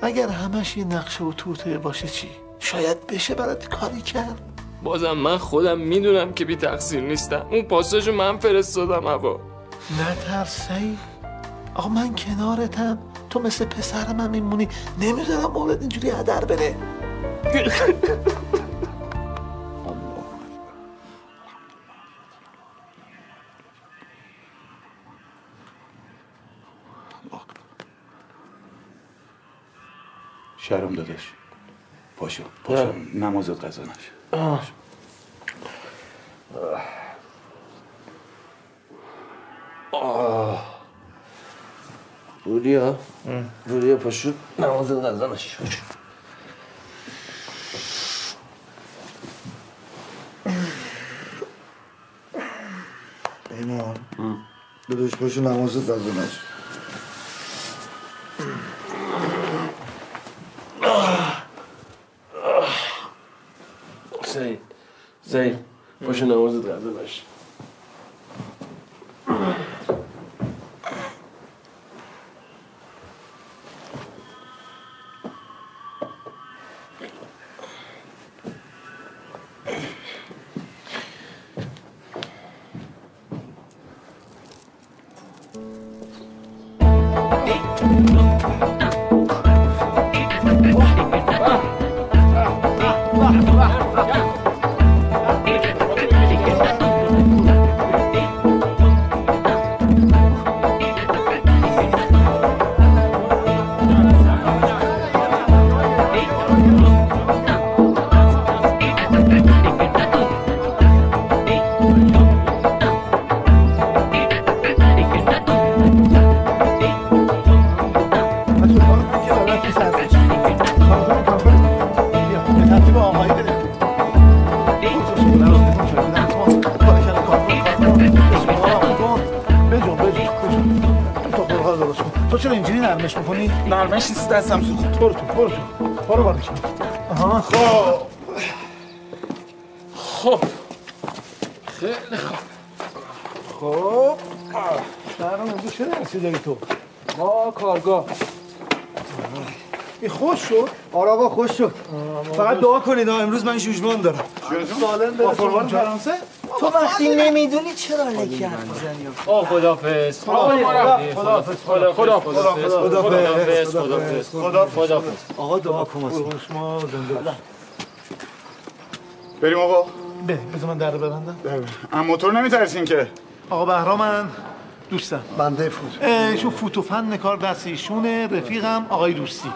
اگر همش یه نقشه و توته باشه چی؟ شاید بشه برات کاری کرد. بازم من خودم می‌دونم که بی تقصیر نیستم. اون پاساژو من فرستادم هوا نترس سعید آقا من کنارتم. تو مثل پسرم هم میمونی. نمی‌ذارم مورد اینجوری هدر بره شرم داداش. پاشو پاشو نمازت قضا نشه. رودیا رودیا پاشو نماز نشه ایمان داداش پاشو نمازت قضا نشه سعید سعید پاشو نمازت قضا نشه تو نرمش می‌کنی؟ نرمش نیست دستم سوخت. برو تو برو تو. برو بالا آها. خب. خب خیلی خوب. خب. شهرام امروز چه درسی داری تو؟ ما کارگاه. این خوش شد؟ آره آقا خوش شد. فقط دعا کنید امروز من جوجمان دارم. سالم با اونجا. فرانسه؟ وقتی نمی‌دونی چرا لکی حرف می‌زنی؟ آه خدافز خداحافظ. خدافز خدافز خدافز خدافز خدافز آقا دعا کن واسه شما زنده بریم آقا. به بذار من در رو ببندم. اما موتور نمیترسین که. آقا بهرامن. دوستم. بنده فوت. ایشون فوت و فن کار دست ایشونه رفیقم آقای روستی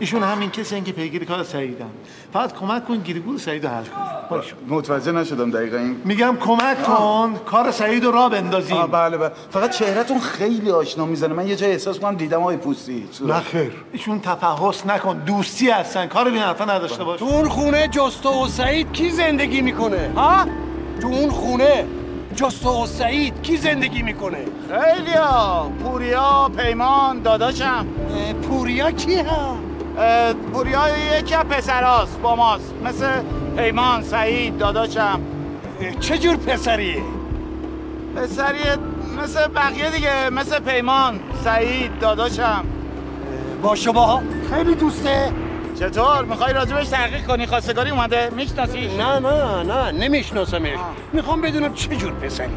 ایشون همین کسی که پیگیر کار سعیدن. فقط کمک کن گیریگور سعید رو حل کن. متوجه نشدم دقیقا این میگم کمک کن کار سعید رو را بندازیم. آه بله بله. فقط چهرهتون خیلی آشنا می‌زنه. من یه جای احساس کنم دیدم آقای پوستی. نه خیر. ایشون تفحص نکن. دوستی هستن. کار بی حرفا نداشته باش. تو اون خونه جستو و سعید کی زندگی می‌کنه؟ ها؟ تو اون خونه. جستو و سعید کی زندگی می‌کنه؟ خیلی ها. پوریا پیمان داداشم. پوریا کی ها؟ پوریا یکی از پسراست با ماست. مثل پیمان سعید داداشم. چه جور پسریه؟ پسریه مثل بقیه دیگه مثل پیمان سعید داداشم. با شما خیلی دوسته. چطور؟ می‌خوای راجبش تحقیق کنی؟ خواستگاری اومده؟ میشناسیش؟ نه نه نه نمیشناسمش. می‌خوام بدونم چه جور پسریه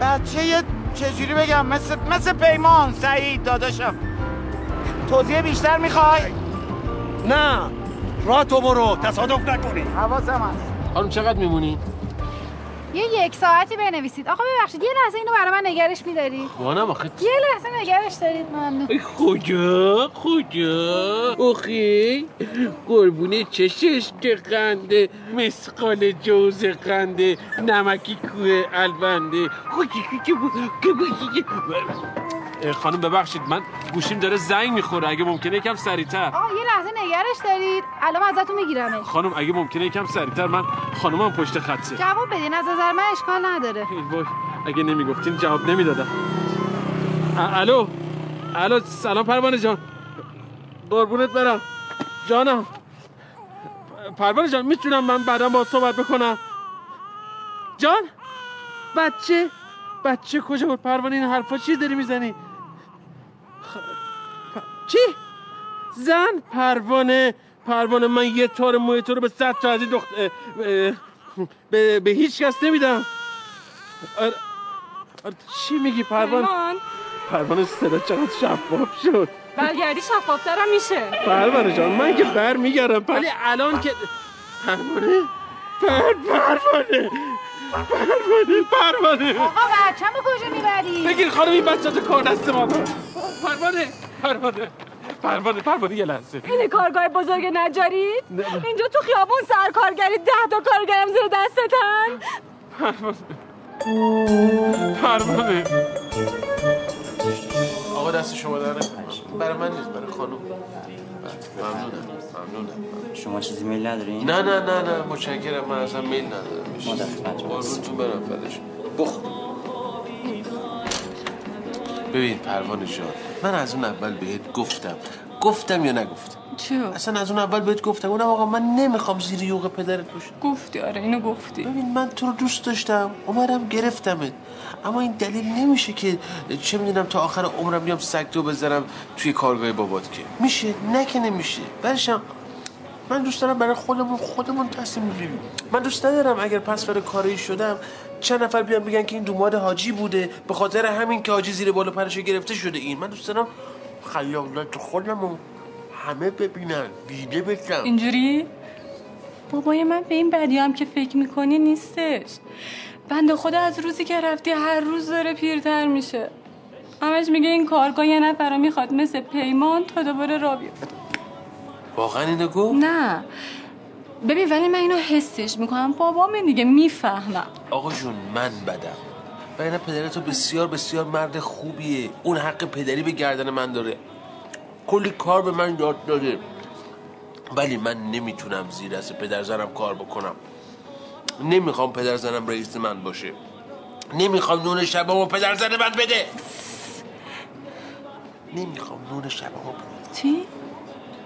بچه یه چجوری بگم؟ مثل مثل پیمان سعید داداشم. توضیح بیشتر می‌خوای؟ نه. راه تو برو. تصادف نکنی. حواسم هست. خانم چقدر میمونی؟ یه یک ساعتی بنویسید. آقا ببخشید یه لحظه اینو برای من نگرش میدارید. وانم آخه یه لحظه نگرش دارید ممنون. خدا خدا. اوخی قربون چشش که قنده مسقال جوز قنده نمکی کوه البنده. اه، خانم ببخشید من گوشیم داره زنگ می‌خوره. اگه ممکنه یکم سریعتر. آقا یه لحظه نگرش دارید. الان ازتون میگیرمش. خانم اگه ممکنه یکم سریعتر من خانمم پشت خطه جواب بدین از نظر من اشکال نداره. ای وای اگه نمی‌گفتین جواب نمی‌دادم. الو الو سلام پروانه جان. قربونت برم. جانم. پروانه جان می‌تونم من بعدا با صحبت بکنم؟ جان بچه بچه کجا بود؟ پروانه این حرفا چی داری می‌زنی؟ چی؟ زن پروانه پروانه من یه تار موی تو رو به صد تا از این دخت به, به هیچ کس نمیدم. آره آره چی میگی پروانه پروانه صدا چقدر شفاف شد. برگردی شفافترم میشه. پروانه جان من که بر میگردم ولی الان که پروانه؟ پر پروانه! پروانه پروانه آقا بچه‌مو کجا می‌بری؟ بگیر خانم این بچه تو کار دست ما پروانه پروانه پروانه پروانه یه لحظه. این کارگاه بزرگ نجاری. اینجا تو خیابون سرکارگری ده تا کارگرم زیر دستتن. پروانه پروانه آقا دست شما در نکنم برای من نیست برای خانم. ممنونم. ممنونم شما چیزی میل نداری؟ نه نه نه نه متشکرم. من اصلا میل ندارم. قربونتون برم فدش بخور ببین پروانه جان من از اون اول بهت گفتم. گفتم یا نگفتم؟ چرا؟ اصلا از اون اول بهت گفتم. اونم آقا من نمی‌خوام زیر یوغ پدرت باشم. گفتی آره اینو گفتی. ببین من تو رو دوست داشتم. اومدم گرفتمت. اما این دلیل نمیشه که چه می‌دونم تا آخر عمرم بیام سگدو بذارم توی کارگاه بابات که. میشه؟ نه که نمیشه. برشم من دوست دارم برای خودمون خودمون تصمیم بگیریم. من دوست ندارم اگر پس فرد کاری شدم چند نفر بیان بگن که این دوماد حاجی بوده به خاطر همین که حاجی زیر بالا پرش گرفته شده این. من دوست دارم خیالات خودمون همه ببینن دیده بشم اینجوری؟ بابای من به این بدی هم که فکر می‌کنی نیستش. بنده خدا از روزی که رفتی هر روز داره پیرتر میشه. همش میگه این کارگاه یه نفر می‌خواد مثل پیمان تا دوباره را بیفته. واقعا اینو گفت؟ نه. ببین ولی من اینو حسش می‌کنم. بابام دیگه می‌فهمم. آقا جون من بدم. و اینا پدرتو بسیار بسیار مرد خوبیه. اون حق پدری به گردن من داره. کلی کار به من یاد داده. ولی من نمی‌تونم زیر دست پدر زنم کار بکنم. نمی‌خوام پدر زنم رئیس من باشه. نمی‌خوام نون شبامو پدر زن من بده. نمی‌خوام نون شبامو چی؟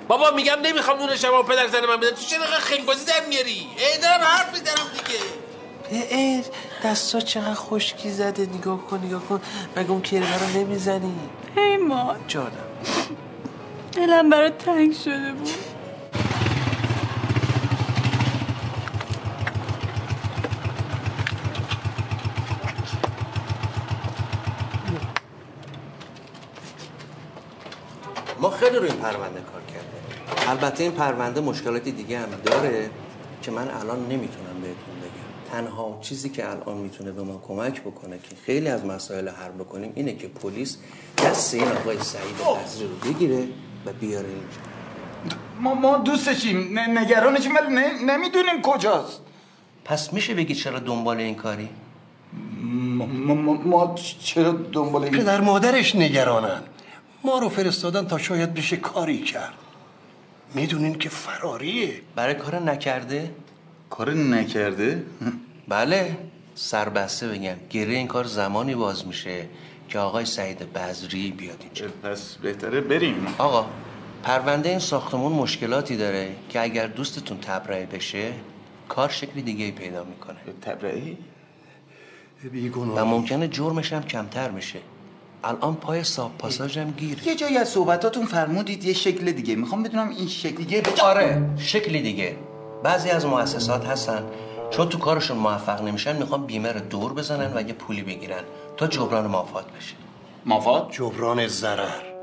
بابا میگم نمی‌خوام نون شبامو پدر زن من بده. تو چرا خیلی بازی در میاری؟ ای دارم حرف می‌زنم دیگه. ای دستا چقدر خشکی زده. نگاه کن نگاه کن. مگه اون کیره رو نمی‌زنی؟ پیمان جانم. دلم برای تنگ شده بود. ما خیلی روی این پرونده کار کردیم. البته این پرونده مشکلاتی دیگه هم داره که من الان نمی‌تونم بهتون بگم. تنها چیزی که الان می‌تونه به ما کمک بکنه که خیلی از مسائل حل بکنیم اینه که پلیس دست این آقای سعید عزیزی رو بگیره و بیاره اینجا ما ما دوستشیم ن- نگرانشیم ولی ن- نمی‌دونیم کجاست. پس میشه بگی چرا دنبال این کاری؟ ما, ما, ما چرا دنبال این پدر مادرش نگرانن. ما رو فرستادن تا شاید بشه کاری کرد. می‌دونین که فراریه برای کار نکرده؟ کار نکرده؟ بله. سربسته بگم. گره این کار زمانی باز میشه. که آقای سعید بزری بیاد اینجا. پس بهتره بریم. آقا پرونده این ساختمون مشکلاتی داره که اگر دوستتون تبرئه بشه کار شکل دیگه ای پیدا می‌کنه. تبرئه؟ و ممکنه جرمش هم کمتر میشه الان پای ساب پاساژ هم گیر یه جایی از صحبتاتون فرمودید یه شکل دیگه. می‌خوام بدونم این شکل دیگه آره شکلی دیگه. بعضی از مؤسسات هستن. چون تو کارشون موفق نمیشن می‌خوان بیمه رو دور بزنن و یه پولی بگیرن. تا جبران مافات بشه. مافات؟ جبران ضرر.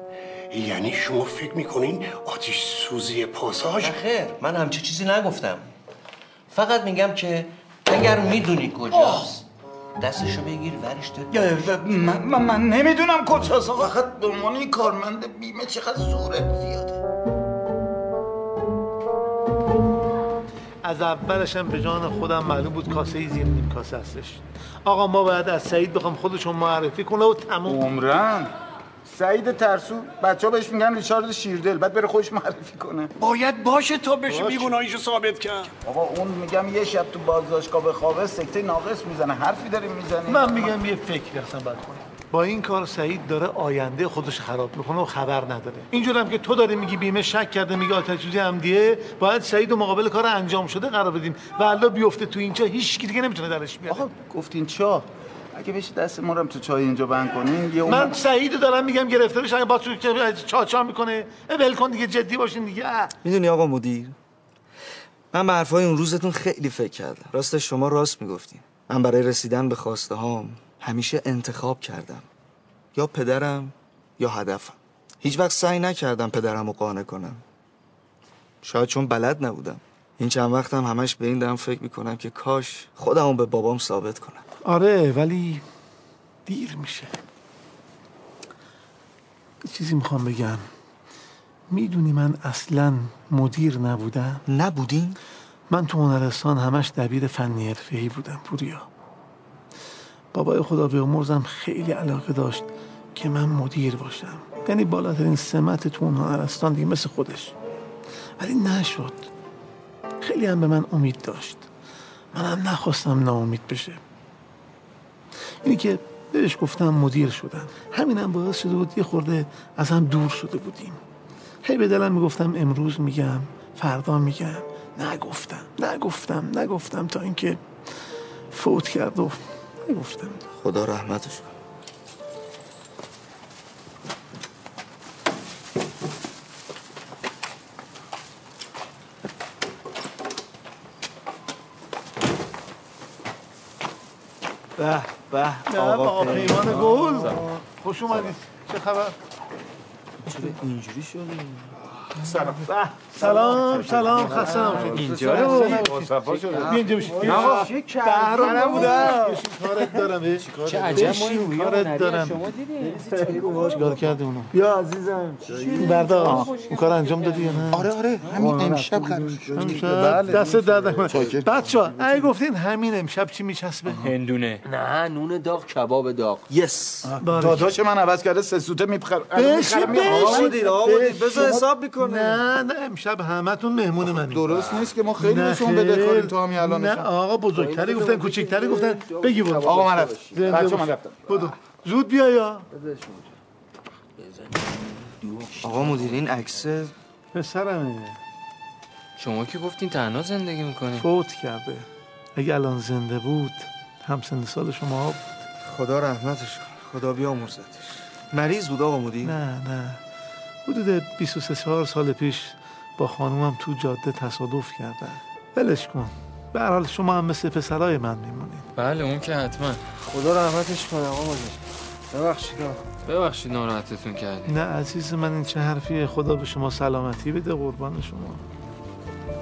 یعنی شما فکر می‌کنین آتیش سوزی پاساژ؟ نه خیر من همچه چیزی نگفتم. فقط میگم که اگر می‌دونی کجاست دستشو بگیر ورش دار من, من, من نمی‌دونم کجاست. فقط به عنوان کارمند بیمه چقدر زوره زیاده. از اولش هم به جان خودم معلوم بود کاسه ای زیر نیم کاسه هستش. آقا ما باید از سعید بخوام خودشون معرفی کنه و تموم. عمرن سعید ترسو بچه ها بهش میگن ریچارد شیردل بعد بره خودش معرفی کنه. باید باشه تا بشه. بیگناهیشو ثابت کرد آقا اون میگم یه شب تو بازداشتگاه به خوابه سکته ناقص می‌زنه حرفی داریم می‌زنی من میگم یه فکری اصلا باید کنیم با این کار سعید داره آینده خودش خراب می‌کنه و خبر نداره. اینجور هم که تو داری میگی بیمه شک کرده میگه آتش سوزی عمدیه باید سعید و مقابل کار انجام شده قرار بدیم. و الله بیفته تو اینجا هیچ کی دیگه نمی‌تونه درش بیاره. آقا گفتین چا اگه بشه دست ما رو هم تو چای اینجا بند کنین یه من سعید دارم میگم گرفتارش اگه با تو که چاچا می‌کنه ول کن دیگه جدی باشین دیگه. می‌دونی آقا مدیر من به حرفای اون روزتون خیلی فکر کردم. راستش شما راست می‌گفتین. من برای رسیدن به خواسته هام همیشه انتخاب کردم. یا پدرم یا هدفم. هیچ وقت سعی نکردم پدرم رو قانع کنم. شاید چون بلد نبودم. این چند وقتم همش به این دارم فکر می‌کنم که کاش خودم رو به بابام ثابت کنم. آره ولی دیر میشه. چیزی می‌خوام بگم. می‌دونی من اصلا مدیر نبودم؟ نبودین؟ من تو هنرستان همش دبیر فنی حرفه‌ای بودم پوریا. بابای خدا بیامرزم خیلی علاقه داشت که من مدیر باشم. یعنی بالاترین سمت تو اون هنرستان دیگه مثل خودش. ولی نشد. خیلی هم به من امید داشت. منم نخواستم ناامید بشه. اینی که بهش گفتم مدیر شدم. همینم باعث شده بود یه خورده از هم دور شده بودیم. هی به دلم می‌گفتم امروز میگم فردا میگم. نگفتم نگفتم نگفتم تا اینکه فوت کرد و نگفتم خدا رحمتش کنه. به به نه آقا پیمان گل. خوش اومدید. چه خبر؟ چرا اینجوری شده سلام. سلام سلام خسته نباشید اینجا رو. اینجا بیا. آقا چه بهرام کردی؟ نبودم بشین. کارت دارم. چه عجب کارت دارم. چیکار کرده اونو بیا عزیزم بردا اون کار انجام دادی یا نه؟ آره آره همین امشب قرار امشب. دست درد ها اگه گفتین همین امشب چی میچسبه؟ هندونه. نه نون داغ کباب داغ. یس داداش من عوض کرده؟ سه سوته میپخر. بشین بشین. بذار حساب می‌کنه. نه نه امشب همتون مهمون منی درست نیست که ما خیلی بهشون خیر. بده کنیم تو همین الان نه آقا بزرگتری گفتن کوچکتری گفتن. بگی برو آقا من رفتم. بچه. من رفتم. بدو. زود بیا یا. آقا مدیر این عکس پسرمه. شما که گفتین تنها زندگی می‌کنین فوت کرده. اگه الان زنده بود هم سن سال شما بود. خدا رحمتش کنه. خدا بیامرزتش. مریض بود آقا مدیر؟ نه نه. حدود 23 4 سال پیش با خانومم تو جاده تصادف کردن. ولش کن. به هر حال شما هم مثل پسرای من میمونید. بله اون که حتما. خدا رحمتش کنه آقا مدیر ببخشید آقا. ببخشید ناراحتتون کردیم نه عزیز من این چه حرفیه؟ خدا به شما سلامتی بده قربان شما.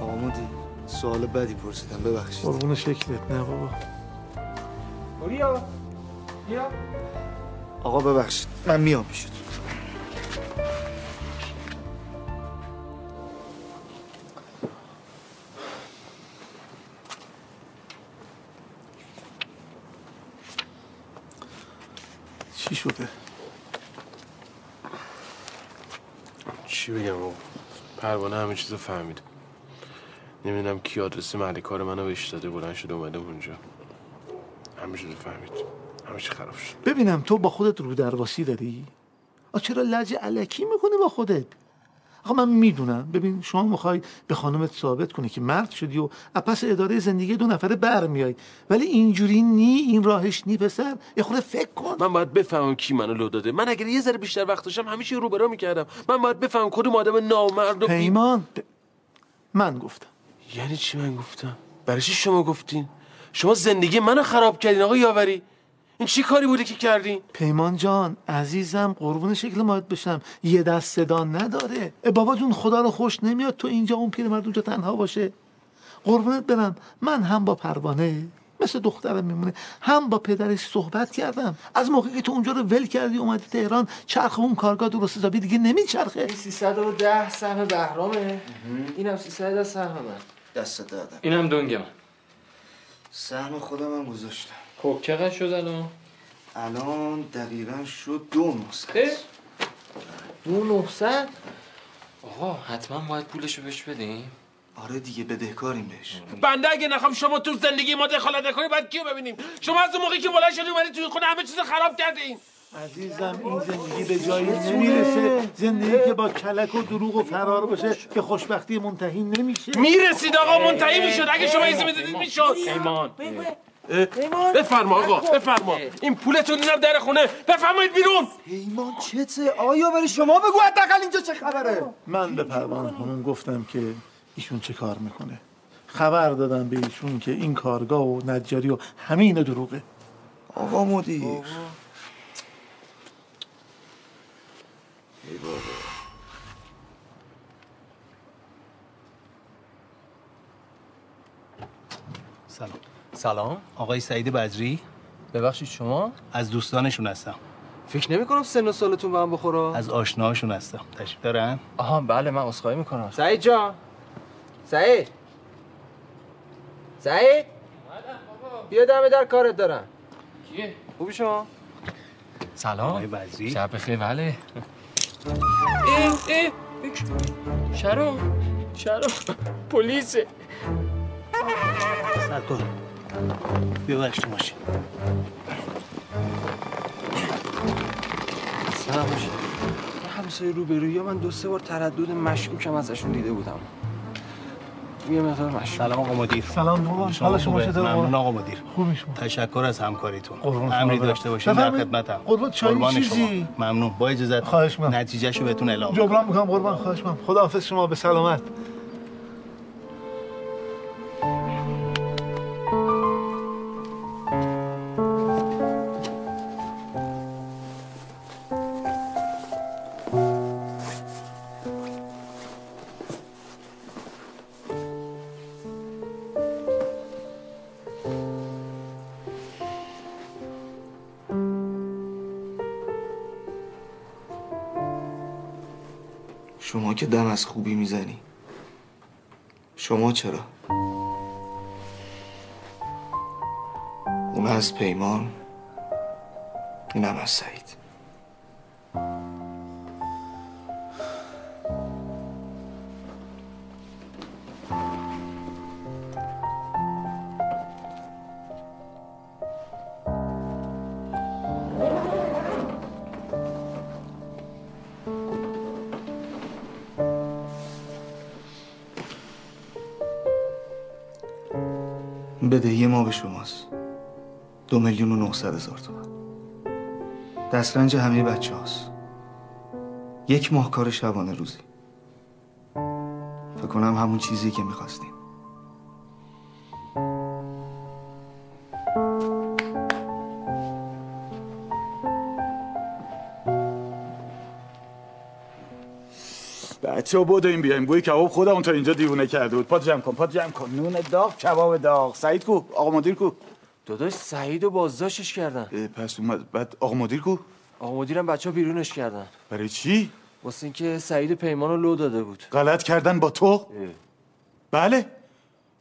آمودی سوال بدی پرسیدم ببخشید. قربون شکلت نه بابا. بیا بیا. آقا ببخشید من میام پیشتون. چی شده؟ چی بگم آقا؟ پروانه همه چیزو فهمیده نمی‌دونم کی آدرس محل کار منو بهش داده بلند شده اومده اونجا. همه چیزو فهمید. همه چی خراب شد. ببینم تو با خودت رو درواسی داری؟ آ چرا لج علکی می‌کنی با خودت؟ آقا من می‌دونم. ببین شما می‌خوای به خانمت ثابت کنی که مرد شدی و از پس اداره زندگی دو نفره برمیای ولی اینجوری نی این راهش نی پسر. یه خورده فکر کن. من باید بفهمم کی منو لو داده. من اگر یه ذره بیشتر وقت داشتم همیشه رو برا می‌کردم. من باید بفهمم کدوم آدم نامرد و پیمان پ- من گفتم. یعنی چی من گفتم؟ برای چی شما گفتین؟ شما زندگی منو خراب کردین آقا یاوری. این چی کاری بوده که کردین پیمان جان عزیزم قربون شکل ماهت بشم. یه دست صدا نداره. بابا جون خدا رو خوش نمیاد تو اینجا اون پیرمرد اونجا تنها باشه. قربونت برم. من هم با پروانه مثل دخترم میمونه هم با پدرش صحبت کردم. از موقعی که تو اونجا رو ول کردی اومدی تهران چرخ اون کارگاه درست حسابی دیگه نمیچرخه. این 310 سهم بهرامه. اینم 310 سهم من. دست دادم اینم دنگ من. سهم خودم هم گذاشتم. خب چقدر شد الان؟ الان دقیقا شد دو اه؟ دو 900 آقا حتما باید پولشو بهش بدیم. آره دیگه بدهکاریم بهش. بنده اگه نخوام شما تو زندگی ما دخالت نکنی بعد کیو ببینیم؟ شما از اون موقعی که بلند شدی اومدی توی خونه همه چیز خراب کردین عزیزم این زندگی به جایی نمی‌رسه. زندگی که با کلک و دروغ و فرار باشه به خوشبختی منتهی نمیشه. می‌رسید آقا منتهی می‌شد. اگه شما ایزی می‌دادید می‌شد. ایمان بفرما آقا بفرما. این پولتون اینم در خونه. بفرمایید بیرون. پیمان چته؟ آیا بری شما بگو حداقل اینجا چه خبره؟ من به پروانه خانم گفتم که ایشون چه کار می‌کنه. خبر دادم به ایشون که این کارگاه و نجاری و همین دروغه. آقا مدیر. سلام سلام. آقای سعید بدری. ببخشید شما؟ از دوستانشون هستم. فکر نمی کنم سن و سالتون به هم بخوره. از آشناهاشون هستم. تشریف دارن؟ آها بله من عذرخواهی می‌کنم. سعید جان. سعید. سعید. بیا دم در کارت دارم. کیه؟ خوبی شما؟ سلام. آقای بدری. شب بخیر بله. اه اه شرم شرم پلیسه. سرکار بیا برش تو ماشین سلام باشید همسایه روبرویی ها من دو سه بار تردد مشکوکم ازشون دیده بودم. یه مقدار مشکوک. سلام آقا مدیر. سلام دوباره حالا شما؟ چطور ممنون آقا مدیر. خوبی شما؟ تشکر از همکاریتون. امری. داشته باشین در. خدمتم. قربون چای قربان چیزی؟ ممنون. با اجازت خواهش می‌کنم. نتیجهشو بهتون اعلام جبران می‌کنم. قربان خواهش من خدا حافظ شما به سلامت. شما که دم از خوبی می‌زنی. شما چرا؟ اون از پیمان اینم از سعید. 900 هزار تومن. دسترنج همه بچه هاست. یک ماه کار شبانه روزی. فکر کنم همون چیزی که می‌خواستیم. بچه ها بودیم بیایم. گوی کباب خودمون تا اینجا دیوونه کرده بود. پات جمع کن پات جمع کن. نون داغ کباب داغ. سعید کو آقا مدیر کو. داداش سعید و بازداشتش کردن. پس اومد بعد آقا مدیر کو؟ آقا مدیرم بچه ها بیرونش کردن. برای چی؟ واسه اینکه سعید پیمان رو لو داده بود. غلط کردن با تو؟ بله.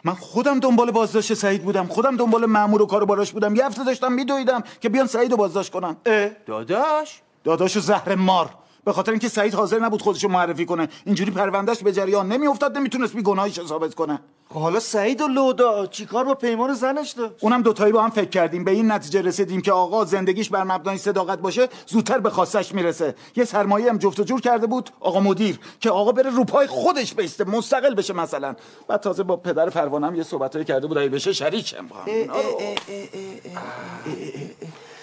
من خودم دنبال بازداشت سعید بودم. خودم دنبال مامور و کارو باراش بودم. یه هفته داشتم میدویدم که بیان سعید رو بازداشت کنن. اه. داداش. داداشو زهر مار. به خاطر اینکه سعید حاضر نبود خودشو معرفی کنه. اینجوری پروندهش به جریان نمیافتاد نمی‌تونست بی گناهیش ثابت کنه. حالا سعید و لودا چیکار با پیمان زنش داشت؟ اونم دوتایی با هم فکر کردیم. به این نتیجه رسیدیم که آقا زندگیش بر مبنای صداقت باشه زودتر به خواستش می‌رسه. یه سرمایه هم جفت و جور کرده بود آقا مدیر که آقا بره رو پای خودش بیسته مستقل بشه مثلا. بعد تازه با پدر پروانه هم یه صحبتایی کرده بود اگه بشه شریکم با هم.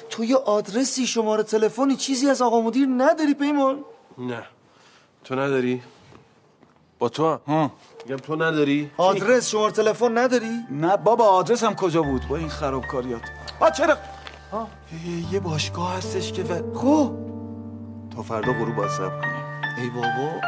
تو یه آدرسی شماره تلفنی چیزی از آقا مدیر نداری پیمان؟ نه. تو نداری؟ با تو هم؟ میگم تو نداری؟ آدرس شماره تلفن نداری؟ نه بابا آدرس هم کجا بود؟ با این خرابکاریات. آ چرا؟ اه، یه باشگاه هستش که و... خب. تا فردا غروب باید کنیم. ای بابا.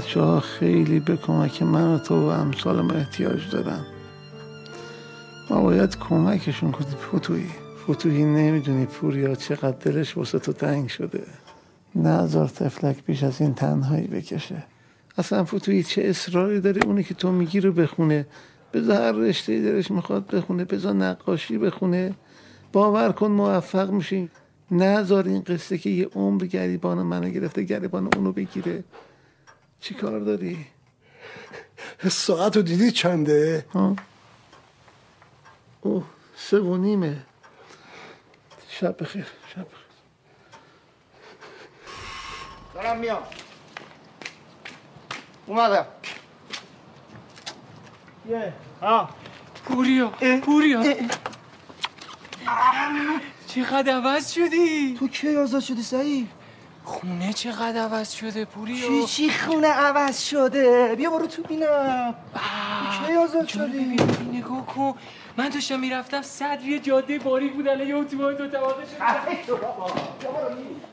بچه ها خیلی به کمک من و تو و امثال ما احتیاج دارن. ما باید کمکشون کنیم فتویی فتویی نمی‌دونی پوریا چقدر دلش واسه تو تنگ شده. نذار تفلک بیش از این تنهایی بکشه. اصلا فتویی چه اصراری داره؟ اونی که تو میگی رو بخونه. بذار هر رشته دلش می‌خواد بخونه. بذار نقاشی بخونه. باور کن موفق میشین نذار این قصه که یه عمر گریبان منو گرفته گریبان اونو بگیره. چی کار داری؟ ساعت رو دیدی چنده؟ ها؟ اوه سه و نیمه. شب بخیر شب بخیر. دارم میام. اومدم. یه. ها پوریا پوریا. چقدر عوض شدی؟ تو کی آزاد شدی سعید؟ خونه چقدر عوض شده پوریا چی چی خونه عوض شده؟ بیا برو تو بینم کی آزاد شدی؟ نگاه کن. من داشتم می‌رفتم صدر یه جاده باریک بود الان یه اتوبان دو طبقه شد.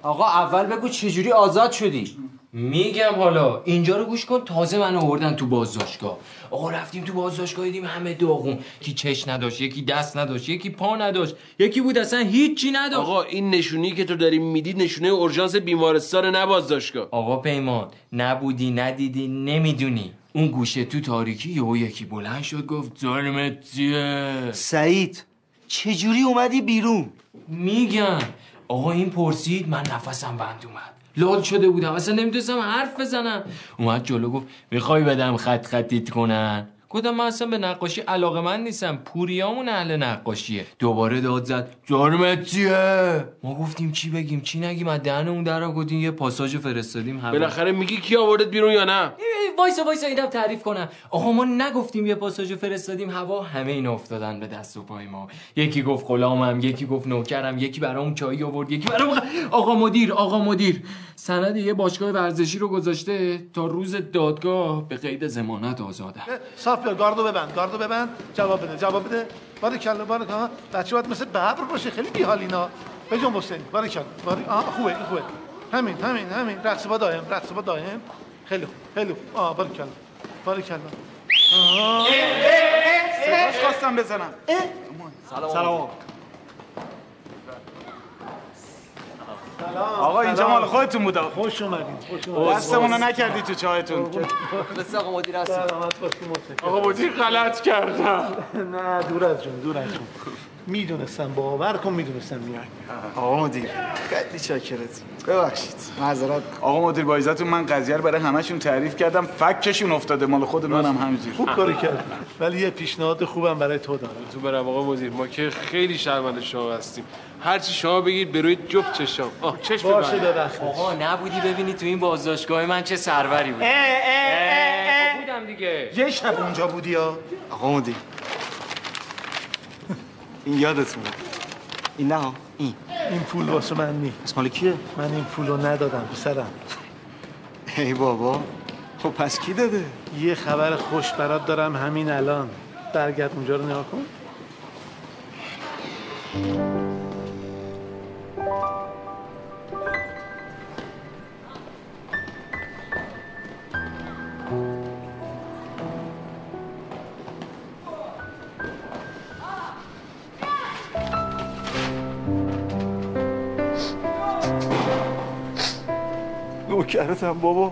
آقا اول بگو چجوری آزاد شدی؟ میگم حالا اینجا رو گوش کن تازه من آوردن تو بازداشتگاه. آقا رفتیم تو بازداشتگاه دیدیم همه داغون. کی چش نداشت یکی دست نداشت یکی پا نداشت یکی بود اصلا هیچی نداشت. آقا این نشونی که تو داری میدی نشونه اورژانس بیمارستان نبازداشتگاه. آقا پیمان نبودی ندیدی نمی‌دونی. اون گوشه تو تاریکی یهو یکی بلند شد گفت ظالمت چیه؟ سعید چجوری اومدی بیرون؟ میگم. آقا این پرسید من نفسم بند اومد. لال شده بودم اصلا نمی‌تونستم حرف بزنم. اومد جلو گفت می‌خوای بدم خط خطیت کنن؟ گفتم من اصلا به نقاشی علاقه من نیستم پوریامون اهل نقاشیه. دوباره داد زد. جرمت چیه؟ ما گفتیم چی بگیم؟ چی نگیم؟ از دهن اون در گفتیم یه پاساژ فرستادیم هوا. بالاخره میگی کی آوردت بیرون یا نه؟ وایسا وایسا اینم تعریف کنم. آقا ما نگفتیم یه پاساژ فرستادیم هوا. همه اینا افتادن به دست و پای ما. یکی گفت غلامم یکی گفت نوکرم یکی برام چای آورد یکی برام آقا مدیر آقا مدیر. سند یه باشگاه ورزشی رو گذاشته تا روز دادگاه به قید ضمانت آزاده. صاف بیار گاردو ببند گاردو ببند. جواب بده جواب بده. باریکلا باریکلا بچه باید مثل ببر باشه خیلی بیحال اینا. بجون حسین باریکلا باری آه خوبه این خوبه. همین همین همین. رقص با دائم رقص با دائم خیلی خوب خیلی خوب. آه باری کلا باری کلا آه. صداش خواستم بزنم. سلام. سلام. آقا اینجا مال خودتون بود خوش اومدین خوش اومدین دستمون رو نکردی تو چایتون مثل آقا مدیر محسن آقا مدیر غلط کردم. نه دور از جون دور از جون. می‌دونستم باور کن می‌دونستم میای آقا مدیر. خیلی چاکرت ببخشید. معذرت آقا مدیر با عزتون من قضیه رو برای همشون تعریف کردم. فکشون افتاده مال خود منم همینجوری. خوب کاری کردی. ولی یه پیشنهاد خوبم برای تو دارم. تو برم. آقا مدیر ما که خیلی شرمنده شما هستیم. هرچی شما بگید به روی جفت چشام آه چشم باشه. داداش آقا نبودی ببینی تو این بازداشتگاه من چه سروری بود. اه، اه، خب بودم دیگه. یه شب اونجا بودی یا؟ آقا مدیر این یادتونه. این نه این. این پول واسه من نی مال کیه؟ من این پولو ندادم پسرم. ای بابا خب پس کی داده؟ یه خبر خوش برات دارم همین الان. برگرد اونجا رو نگاه کن. نوکرتم بابا.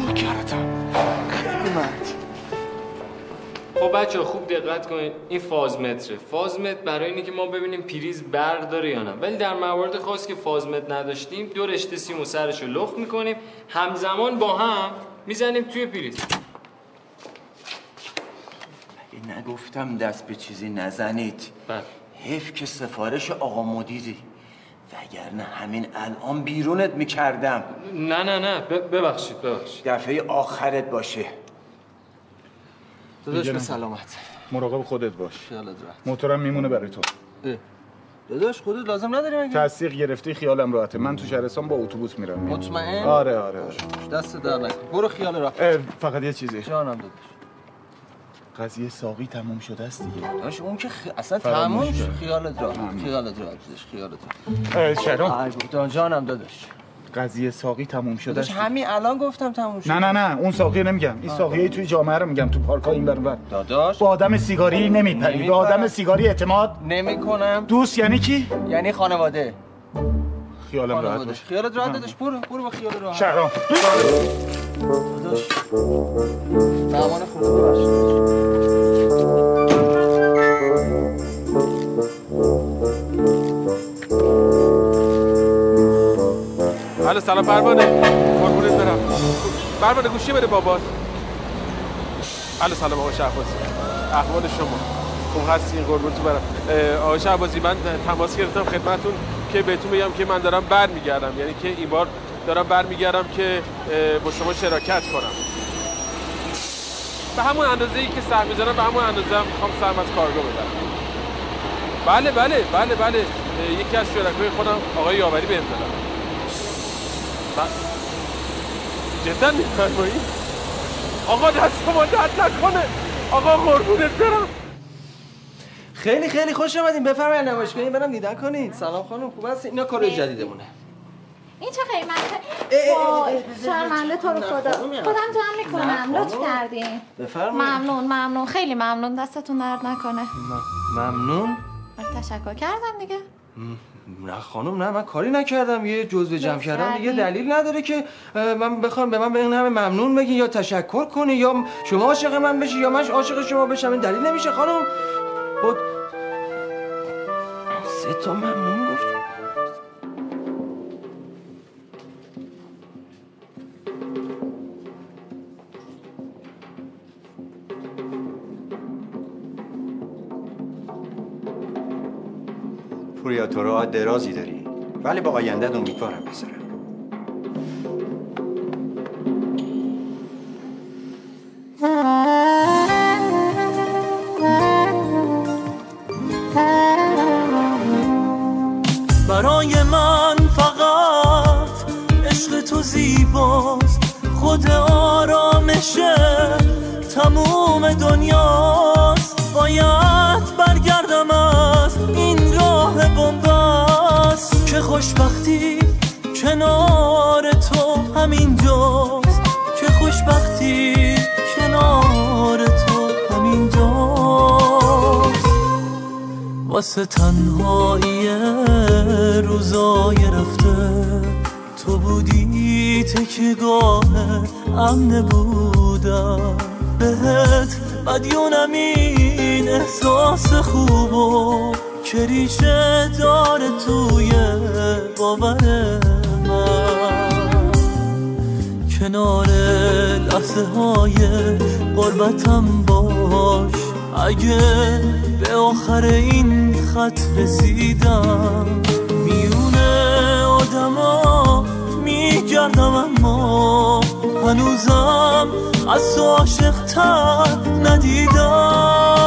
نوکرتم خیلی مرد. خب بچه خوب دقت کنید. این فازمتره. فازمتر برای اینه که ما ببینیم پریز برق داره یا نه. ولی در موارد خاص که فازمتر نداشتیم دو رشته سیم و سرش رو لخت می‌کنیم. همزمان با هم می‌زنیم توی پریز. مگه نگفتم دست به چیزی نزنید؟ بله. حیف که سفارش آقا مدیری. وگرنه همین الان بیرونت می‌کردم. نه نه نه ببخشید ببخشید. دفعه آخرت باشه. داداش. به سلامت. مراقب خودت باش. موتورم میمونه برای تو. داداش خودت لازم نداری مگه؟ تصدیق گرفتی خیالم راحته. من تو شهرستان با اتوبوس میرم. مطمئن؟ آره آره آره. دست در نکن. برو خیال راحت فقط یه چیزی. جانم داداش. قضیه ساقی تموم شده است دیگه. داداش اون که خ... اصلا تموم شد. خیالت راحت. ممنون. خیالت راحت خیالت راحت. شهرام. بابا، جانم داداش. قضیه ساقی تموم شده است همین الان گفتم تموم شد نه نه نه اون ساقی نمیگم. این. ساقیه توی جامعه رو میگم تو پارک این بر داداش. با آدم سیگاری نمیپری. به نمیپرم. آدم سیگاری اعتماد. نمی‌کنم. دوست یعنی کی؟ یعنی خانواده. خیالم راحت خانواده باش خیالت راحت داداش برو برو با خیال راحت. شهرام. داداش امان خدا ببخشید الو سلام پروانه. قربونت برم. پروانه گوشی بده بابات الو سلام آقا شهبازی. احوال شما. خوب هستین قربونتون برم. آقا شهبازی من تماس گرفتم خدمتتون. که بهتون بگم که من دارم برمیگردم. یعنی که این بار دارم برمیگردم که اه، با شما شراکت کنم. به همون اندازه ای که سهم می‌ذارم به همون اندازه هم می‌خوام سهم از کارگاه بدم بله بله بله بله. یکی از شرکای خودم آقای یاوری بهم دادن ب- جدا میفرمایی؟ آقا دست ما درد نکنه. آقا قربونت برم. خیلی خیلی خوش اومدین بفرمایید نمایشگاهی برم دیدن کنید سلام خانم خوب هستین اینا کار جدیدمونه این چه قیمته؟ شرمنده تو رو خدا خودم جمع می‌کنم لطف. کردین بفرمایید ممنون ممنون خیلی ممنون دستتون درد نکنه ممنون تشکر کردم دیگه نه خانم نه من کاری نکردم یه جزوه جمع کردم دیگه؟ دلیل نداره که من بخوام به من به این همه ممنون بگی یا تشکر کنی یا شما عاشق من بشی یا من عاشق شما بشم این دلیل نمیشه خانم بود. سه تا ممنون گفت. پوریا تو راه درازی داری. ولی با آینده امیدوارم پسرم مدیونم این احساس خوبو که ریشه داره توی باور من. کنار لحظه های قربتم باش اگه به آخر این خط رسیدم میونه آدما میگردم اما هنوزم از تو عاشق تر ندیدم.